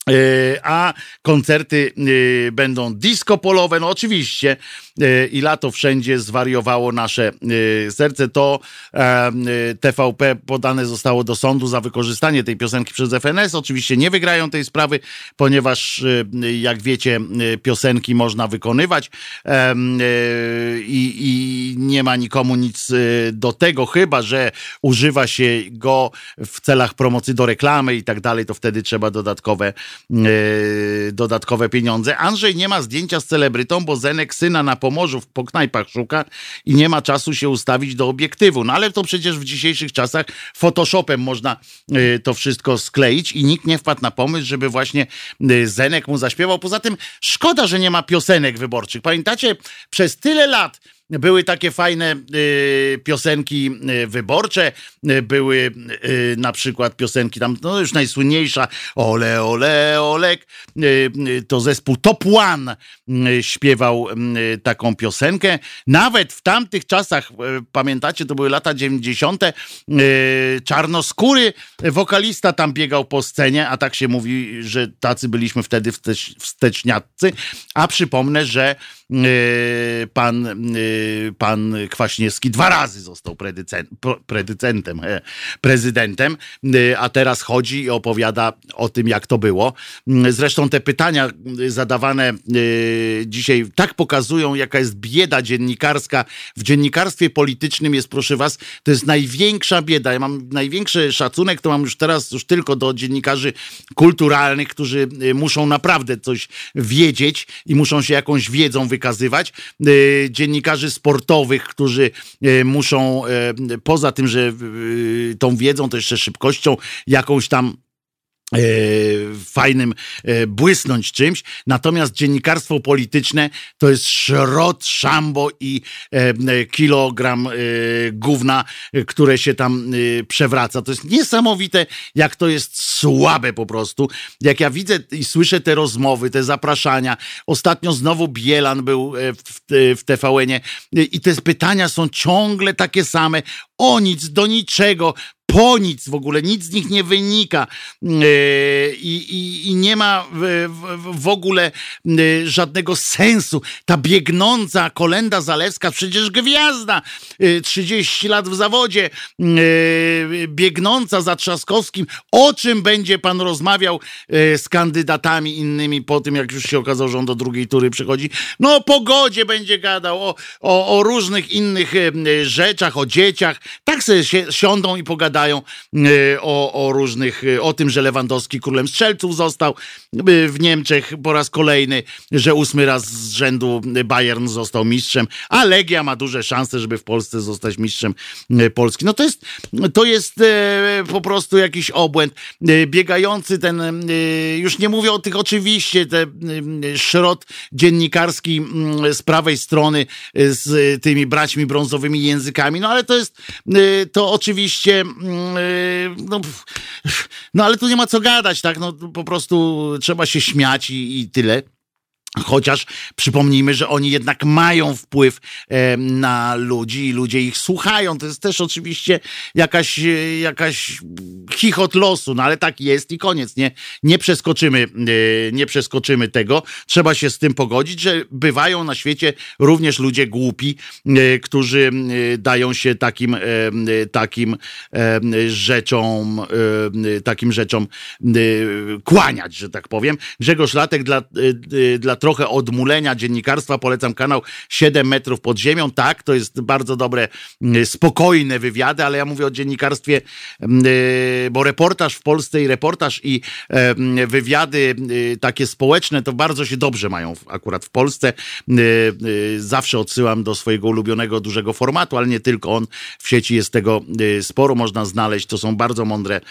E, A koncerty e, będą disco polowe, no oczywiście. e, I lato wszędzie zwariowało nasze serce. To TVP podane zostało do sądu za wykorzystanie tej piosenki przez FNS. Oczywiście nie wygrają tej sprawy, ponieważ jak wiecie, piosenki można wykonywać e, i, nie ma nikomu nic e, do tego, chyba że używa się go w celach promocji do reklamy i tak dalej, to wtedy trzeba dodatkowe, e, dodatkowe pieniądze. Andrzej nie ma zdjęcia z celebrytą, bo Zenek syna na Pomorzu w- po knajpach szuka i nie ma czasu się ustawić do obiektywu. No ale to przecież w dzisiejszych czasach Photoshopem można e, to wszystko skleić i nikt nie wpadł na pomysł, żeby właśnie Zenek mu zaśpiewał. Poza tym szkoda, że nie ma piosenek wyborczych. Pamiętacie, przez tyle lat były takie fajne y, piosenki y, wyborcze, y, były y, na przykład piosenki tam, no już najsłynniejsza, Ole, ole, Olek, y, y, to zespół Top One śpiewał taką piosenkę. Nawet w tamtych czasach, pamiętacie, to były lata 90., y, czarnoskóry wokalista tam biegał po scenie, a tak się mówi, że tacy byliśmy wtedy wstecz, wsteczniacy, a przypomnę, że pan, y, pan Kwaśniewski dwa razy został predycen, pro- predycentem, prezydentem, y, a teraz chodzi i opowiada o tym, jak to było. Mm, Zresztą te pytania y, zadawane y, dzisiaj tak pokazują, jaka jest bieda dziennikarska. W dziennikarstwie politycznym jest, proszę was, to jest największa bieda. Ja mam największy szacunek, to mam już teraz już tylko do dziennikarzy kulturalnych, którzy y, muszą naprawdę coś wiedzieć i muszą się jakąś wiedzą wykazywać. Y, Dziennikarzy sportowych, którzy y, muszą y, poza tym, że tą wiedzą, to jeszcze szybkością jakąś tam fajnym e, błysnąć czymś. Natomiast dziennikarstwo polityczne to jest szrot, szambo i e, e, kilogram e, gówna, e, które się tam e, przewraca. To jest niesamowite, jak to jest słabe po prostu. Jak ja widzę i słyszę te rozmowy, te zapraszania. Ostatnio znowu Bielan był e, w, w, TVN-ie e, i te pytania są ciągle takie same. O nic, do niczego po nic w ogóle, nic z nich nie wynika e, i, i, i nie ma w, w, w ogóle e, żadnego sensu. Ta biegnąca Kolenda Zalewska, przecież gwiazda, e, 30 lat w zawodzie, e, biegnąca za Trzaskowskim. O czym będzie pan rozmawiał e, z kandydatami innymi po tym, jak już się okazało, że on do drugiej tury przychodzi? No o pogodzie będzie gadał, o, o, o różnych innych e, rzeczach, o dzieciach. Tak sobie siądą i pogadają e, o, o różnych, e, o tym, że Lewandowski królem strzelców został e, w Niemczech po raz kolejny, że ósmy raz z rzędu Bayern został mistrzem, a Legia ma duże szanse, żeby w Polsce zostać mistrzem Polski. No to jest, to jest po prostu jakiś obłęd. Biegający ten, już nie mówię o tych oczywiście, te szrot dziennikarski mm, z prawej strony z tymi braćmi brązowymi językami, no ale to jest, to oczywiście, mm, no, pff, no ale tu nie ma co gadać, tak, no po prostu trzeba się śmiać i, i tyle. Chociaż przypomnijmy, że oni jednak mają wpływ e, na ludzi i ludzie ich słuchają. To jest też oczywiście jakaś, e, jakaś chichot losu, no ale tak jest i koniec. Nie, nie, przeskoczymy, e, nie przeskoczymy tego. Trzeba się z tym pogodzić, że bywają na świecie również ludzie głupi, którzy dają się takim, takim rzeczom, takim rzeczom kłaniać, że tak powiem. Grzegorz Latek dla, dla trochę odmulenia dziennikarstwa polecam kanał 7 metrów pod ziemią. Tak, to jest bardzo dobre, mm, spokojne wywiady, ale ja mówię o dziennikarstwie, mm, y, bo reportaż w Polsce i reportaż i e, mm, wywiady y, takie społeczne to bardzo się dobrze mają akurat w Polsce. Y, Zawsze odsyłam do swojego ulubionego dużego formatu, ale nie tylko on. W sieci jest tego sporo, można znaleźć. To są bardzo mądre,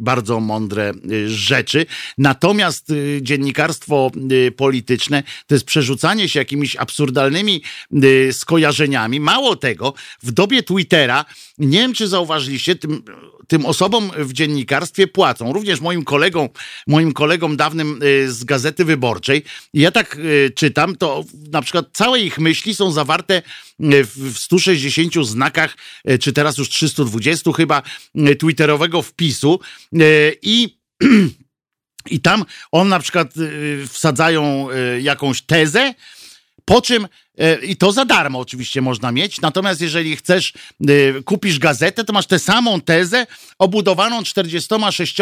bardzo mądre rzeczy. Natomiast dziennikarstwo polityczne to jest przerzucanie się jakimiś absurdalnymi y, skojarzeniami. Mało tego, w dobie Twittera, nie wiem czy zauważyliście, tym, tym osobom w dziennikarstwie płacą. Również moim kolegom, moim kolegom dawnym y, z Gazety Wyborczej. Ja tak y, czytam, to na przykład całe ich myśli są zawarte y, w w 160 znakach, y, czy teraz już 320 chyba, y, twitterowego wpisu. Y, I i tam on na przykład y, wsadzają y, jakąś tezę, po czym i to za darmo oczywiście można mieć. Natomiast jeżeli chcesz, y, kupisz gazetę, to masz tę samą tezę obudowaną 46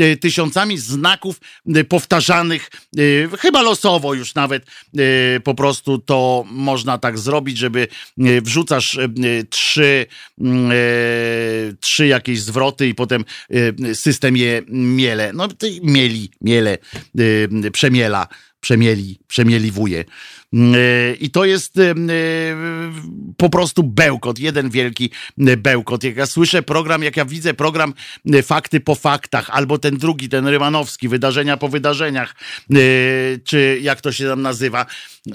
y, tysiącami znaków powtarzanych, chyba losowo już nawet po prostu to można tak zrobić, żeby wrzucasz trzy, mm, trzy jakieś zwroty i potem system je miele. No mieli, miele, przemiela przemieli, przemieliwuje. E, I to jest e, e, po prostu bełkot, jeden wielki bełkot. Jak ja słyszę program, jak ja widzę program Fakty po faktach, albo ten drugi, ten Rymanowski, Wydarzenia po wydarzeniach, czy jak to się tam nazywa,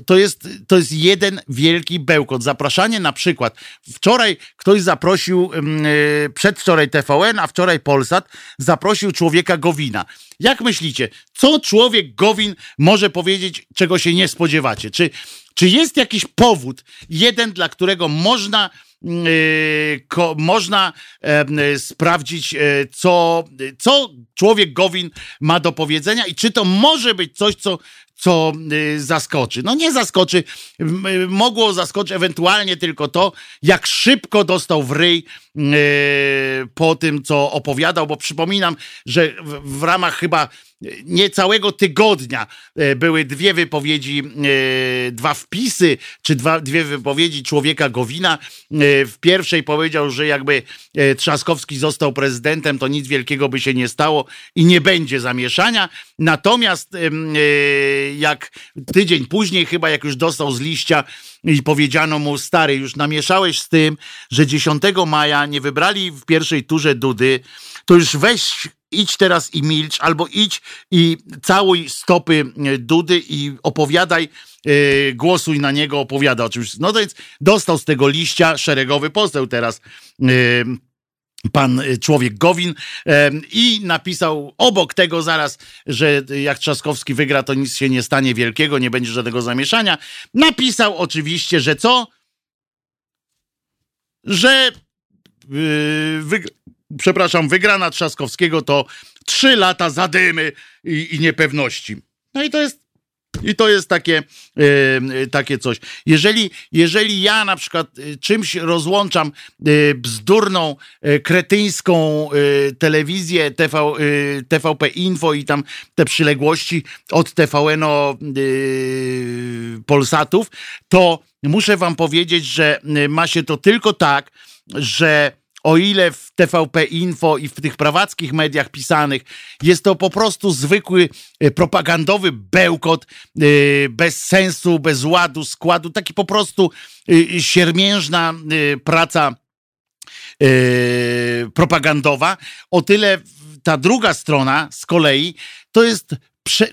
to jest, to jest jeden wielki bełkot. Zapraszanie na przykład, wczoraj ktoś zaprosił, e, przedwczoraj TVN, a wczoraj Polsat, zaprosił człowieka Gowina. Jak myślicie, co człowiek Gowin może powiedzieć, czego się nie spodziewacie? Czy, czy jest jakiś powód, jeden, dla którego można, yy, ko, można e, e, sprawdzić, e, co, co człowiek Gowin ma do powiedzenia i czy to może być coś, co, co y, zaskoczy. No nie zaskoczy, y, mogło zaskoczyć ewentualnie tylko to, jak szybko dostał w ryj y, po tym, co opowiadał, bo przypominam, że w ramach chyba niecałego tygodnia e, były dwie wypowiedzi, e, dwa wpisy, czy dwa, dwie wypowiedzi człowieka Gowina. E, W pierwszej powiedział, że jakby Trzaskowski został prezydentem, to nic wielkiego by się nie stało i nie będzie zamieszania. Natomiast jak tydzień później, chyba jak już dostał z liścia i powiedziano mu, stary, już namieszałeś z tym, że 10 maja nie wybrali w pierwszej turze Dudy, to już weź idź teraz i milcz, albo idź i całuj stopy e, Dudy i opowiadaj, e, głosuj na niego, opowiada o czymś. No to więc dostał z tego liścia szeregowy poseł teraz. e, Pan człowiek Gowin i napisał obok tego zaraz, że jak Trzaskowski wygra, to nic się nie stanie wielkiego, nie będzie żadnego zamieszania. Napisał oczywiście, że co? Że yy, wyg- przepraszam, wygrana Trzaskowskiego to trzy lata zadymy i, i niepewności. No i to jest i to jest takie, e, takie coś. Jeżeli, jeżeli ja na przykład e, czymś rozłączam e, bzdurną, e, kretyńską e, telewizję TV, TVP Info i tam te przyległości od TVN-o Polsatów, to muszę wam powiedzieć, że ma się to tylko tak, że o ile w TVP Info i w tych prawackich mediach pisanych jest to po prostu zwykły e, propagandowy bełkot e, bez sensu, bez ładu, składu, taki po prostu e, siermiężna praca propagandowa, o tyle ta druga strona z kolei to jest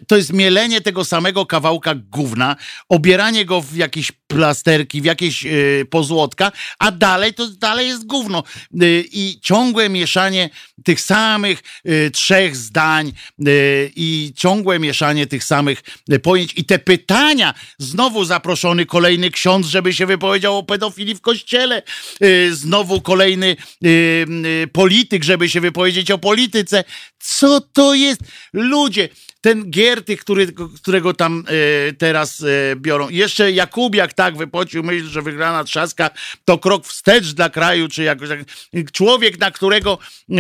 to jest mielenie tego samego kawałka gówna, obieranie go w jakieś plasterki, w jakieś yy, pozłotka, a dalej to dalej jest gówno. Yy, I ciągłe mieszanie tych samych yy, trzech zdań yy, i ciągłe mieszanie tych samych yy, pojęć. I te pytania, znowu zaproszony kolejny ksiądz, żeby się wypowiedział o pedofilii w kościele, yy, znowu kolejny polityk, żeby się wypowiedzieć o polityce. Co to jest? Ludzie, ten Gierty, który, którego tam e, teraz e, biorą. Jeszcze Jakubiak tak wypocił myśl, że wygrana trzaska to krok wstecz dla kraju, czy jakoś tak. Człowiek, na którego e,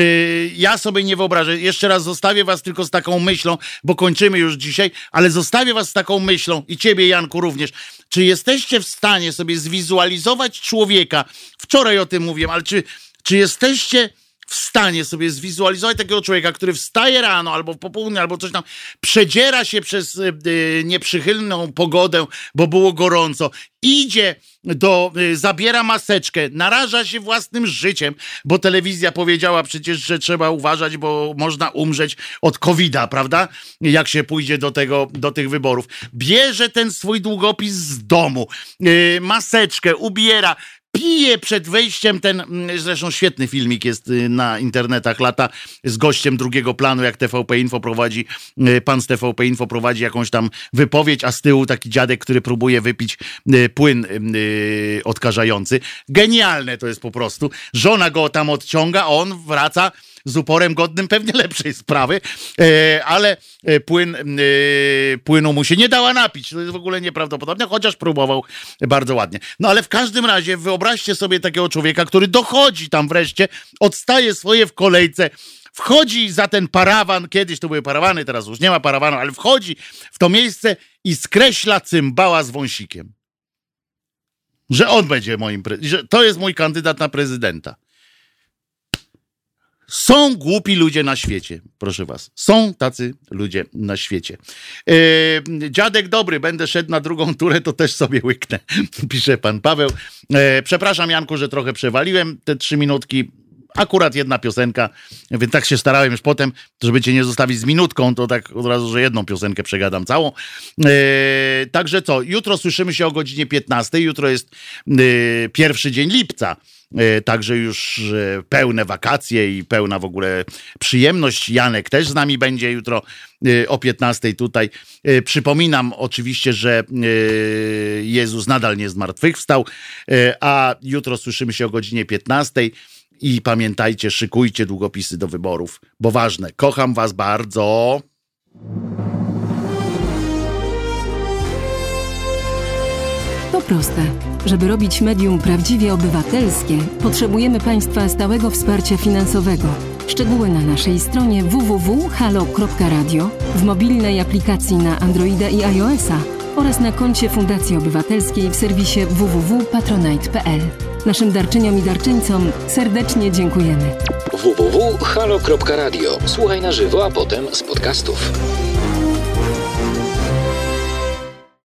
ja sobie nie wyobrażę. Jeszcze raz zostawię was tylko z taką myślą, bo kończymy już dzisiaj, ale zostawię was z taką myślą i ciebie, Janku, również. Czy jesteście w stanie sobie zwizualizować człowieka? Wczoraj o tym mówiłem, ale czy, czy jesteście w stanie sobie zwizualizować takiego człowieka, który wstaje rano albo w popołudnie, albo coś tam, przedziera się przez y, y, nieprzychylną pogodę, bo było gorąco, idzie do, y, zabiera maseczkę, naraża się własnym życiem, bo telewizja powiedziała przecież, że trzeba uważać, bo można umrzeć od COVID-a, prawda? Jak się pójdzie do tego, do tych wyborów. Bierze ten swój długopis z domu, y, maseczkę, ubiera, pije przed wejściem ten, mm, zresztą świetny filmik jest y, na internetach lata z gościem drugiego planu, jak TVP Info prowadzi, y, pan z TVP Info prowadzi jakąś tam wypowiedź, a z tyłu taki dziadek, który próbuje wypić y, płyn odkażający. Genialne to jest po prostu. Żona go tam odciąga, on wraca z uporem godnym pewnie lepszej sprawy, e, ale e, płyn, e, płynu mu się nie dała napić. To jest w ogóle nieprawdopodobne, chociaż próbował bardzo ładnie. No ale w każdym razie wyobraźcie sobie takiego człowieka, który dochodzi tam wreszcie, odstaje swoje w kolejce, wchodzi za ten parawan, kiedyś to były parawany, teraz już nie ma parawanu, ale wchodzi w to miejsce i skreśla cymbała z wąsikiem. Że on będzie moim, że to jest mój kandydat na prezydenta. Są głupi ludzie na świecie, proszę was. Są tacy ludzie na świecie. E, dziadek dobry, będę szedł na drugą turę, to też sobie łyknę, pisze pan Paweł. E, przepraszam, Janku, że trochę przewaliłem te trzy minutki. Akurat jedna piosenka, więc tak się starałem już potem, żeby cię nie zostawić z minutką, to tak od razu, że jedną piosenkę przegadam całą. E, także co, jutro słyszymy się o godzinie 15. Jutro jest e, pierwszy dzień lipca. E, Także już pełne wakacje i pełna w ogóle przyjemność. Janek też z nami będzie jutro e, o 15 tutaj. Przypominam oczywiście, że Jezus nadal nie zmartwychwstał, a jutro słyszymy się o godzinie 15. I pamiętajcie, szykujcie długopisy do wyborów, bo ważne. Kocham was bardzo. To proste. Żeby robić medium prawdziwie obywatelskie, potrzebujemy Państwa stałego wsparcia finansowego. Szczegóły na naszej stronie www.halo.radio, w mobilnej aplikacji na Androida i iOS-a oraz na koncie Fundacji Obywatelskiej w serwisie www.patronite.pl. Naszym darczyniom i darczyńcom serdecznie dziękujemy. www.halo.radio. Słuchaj na żywo, a potem z podcastów.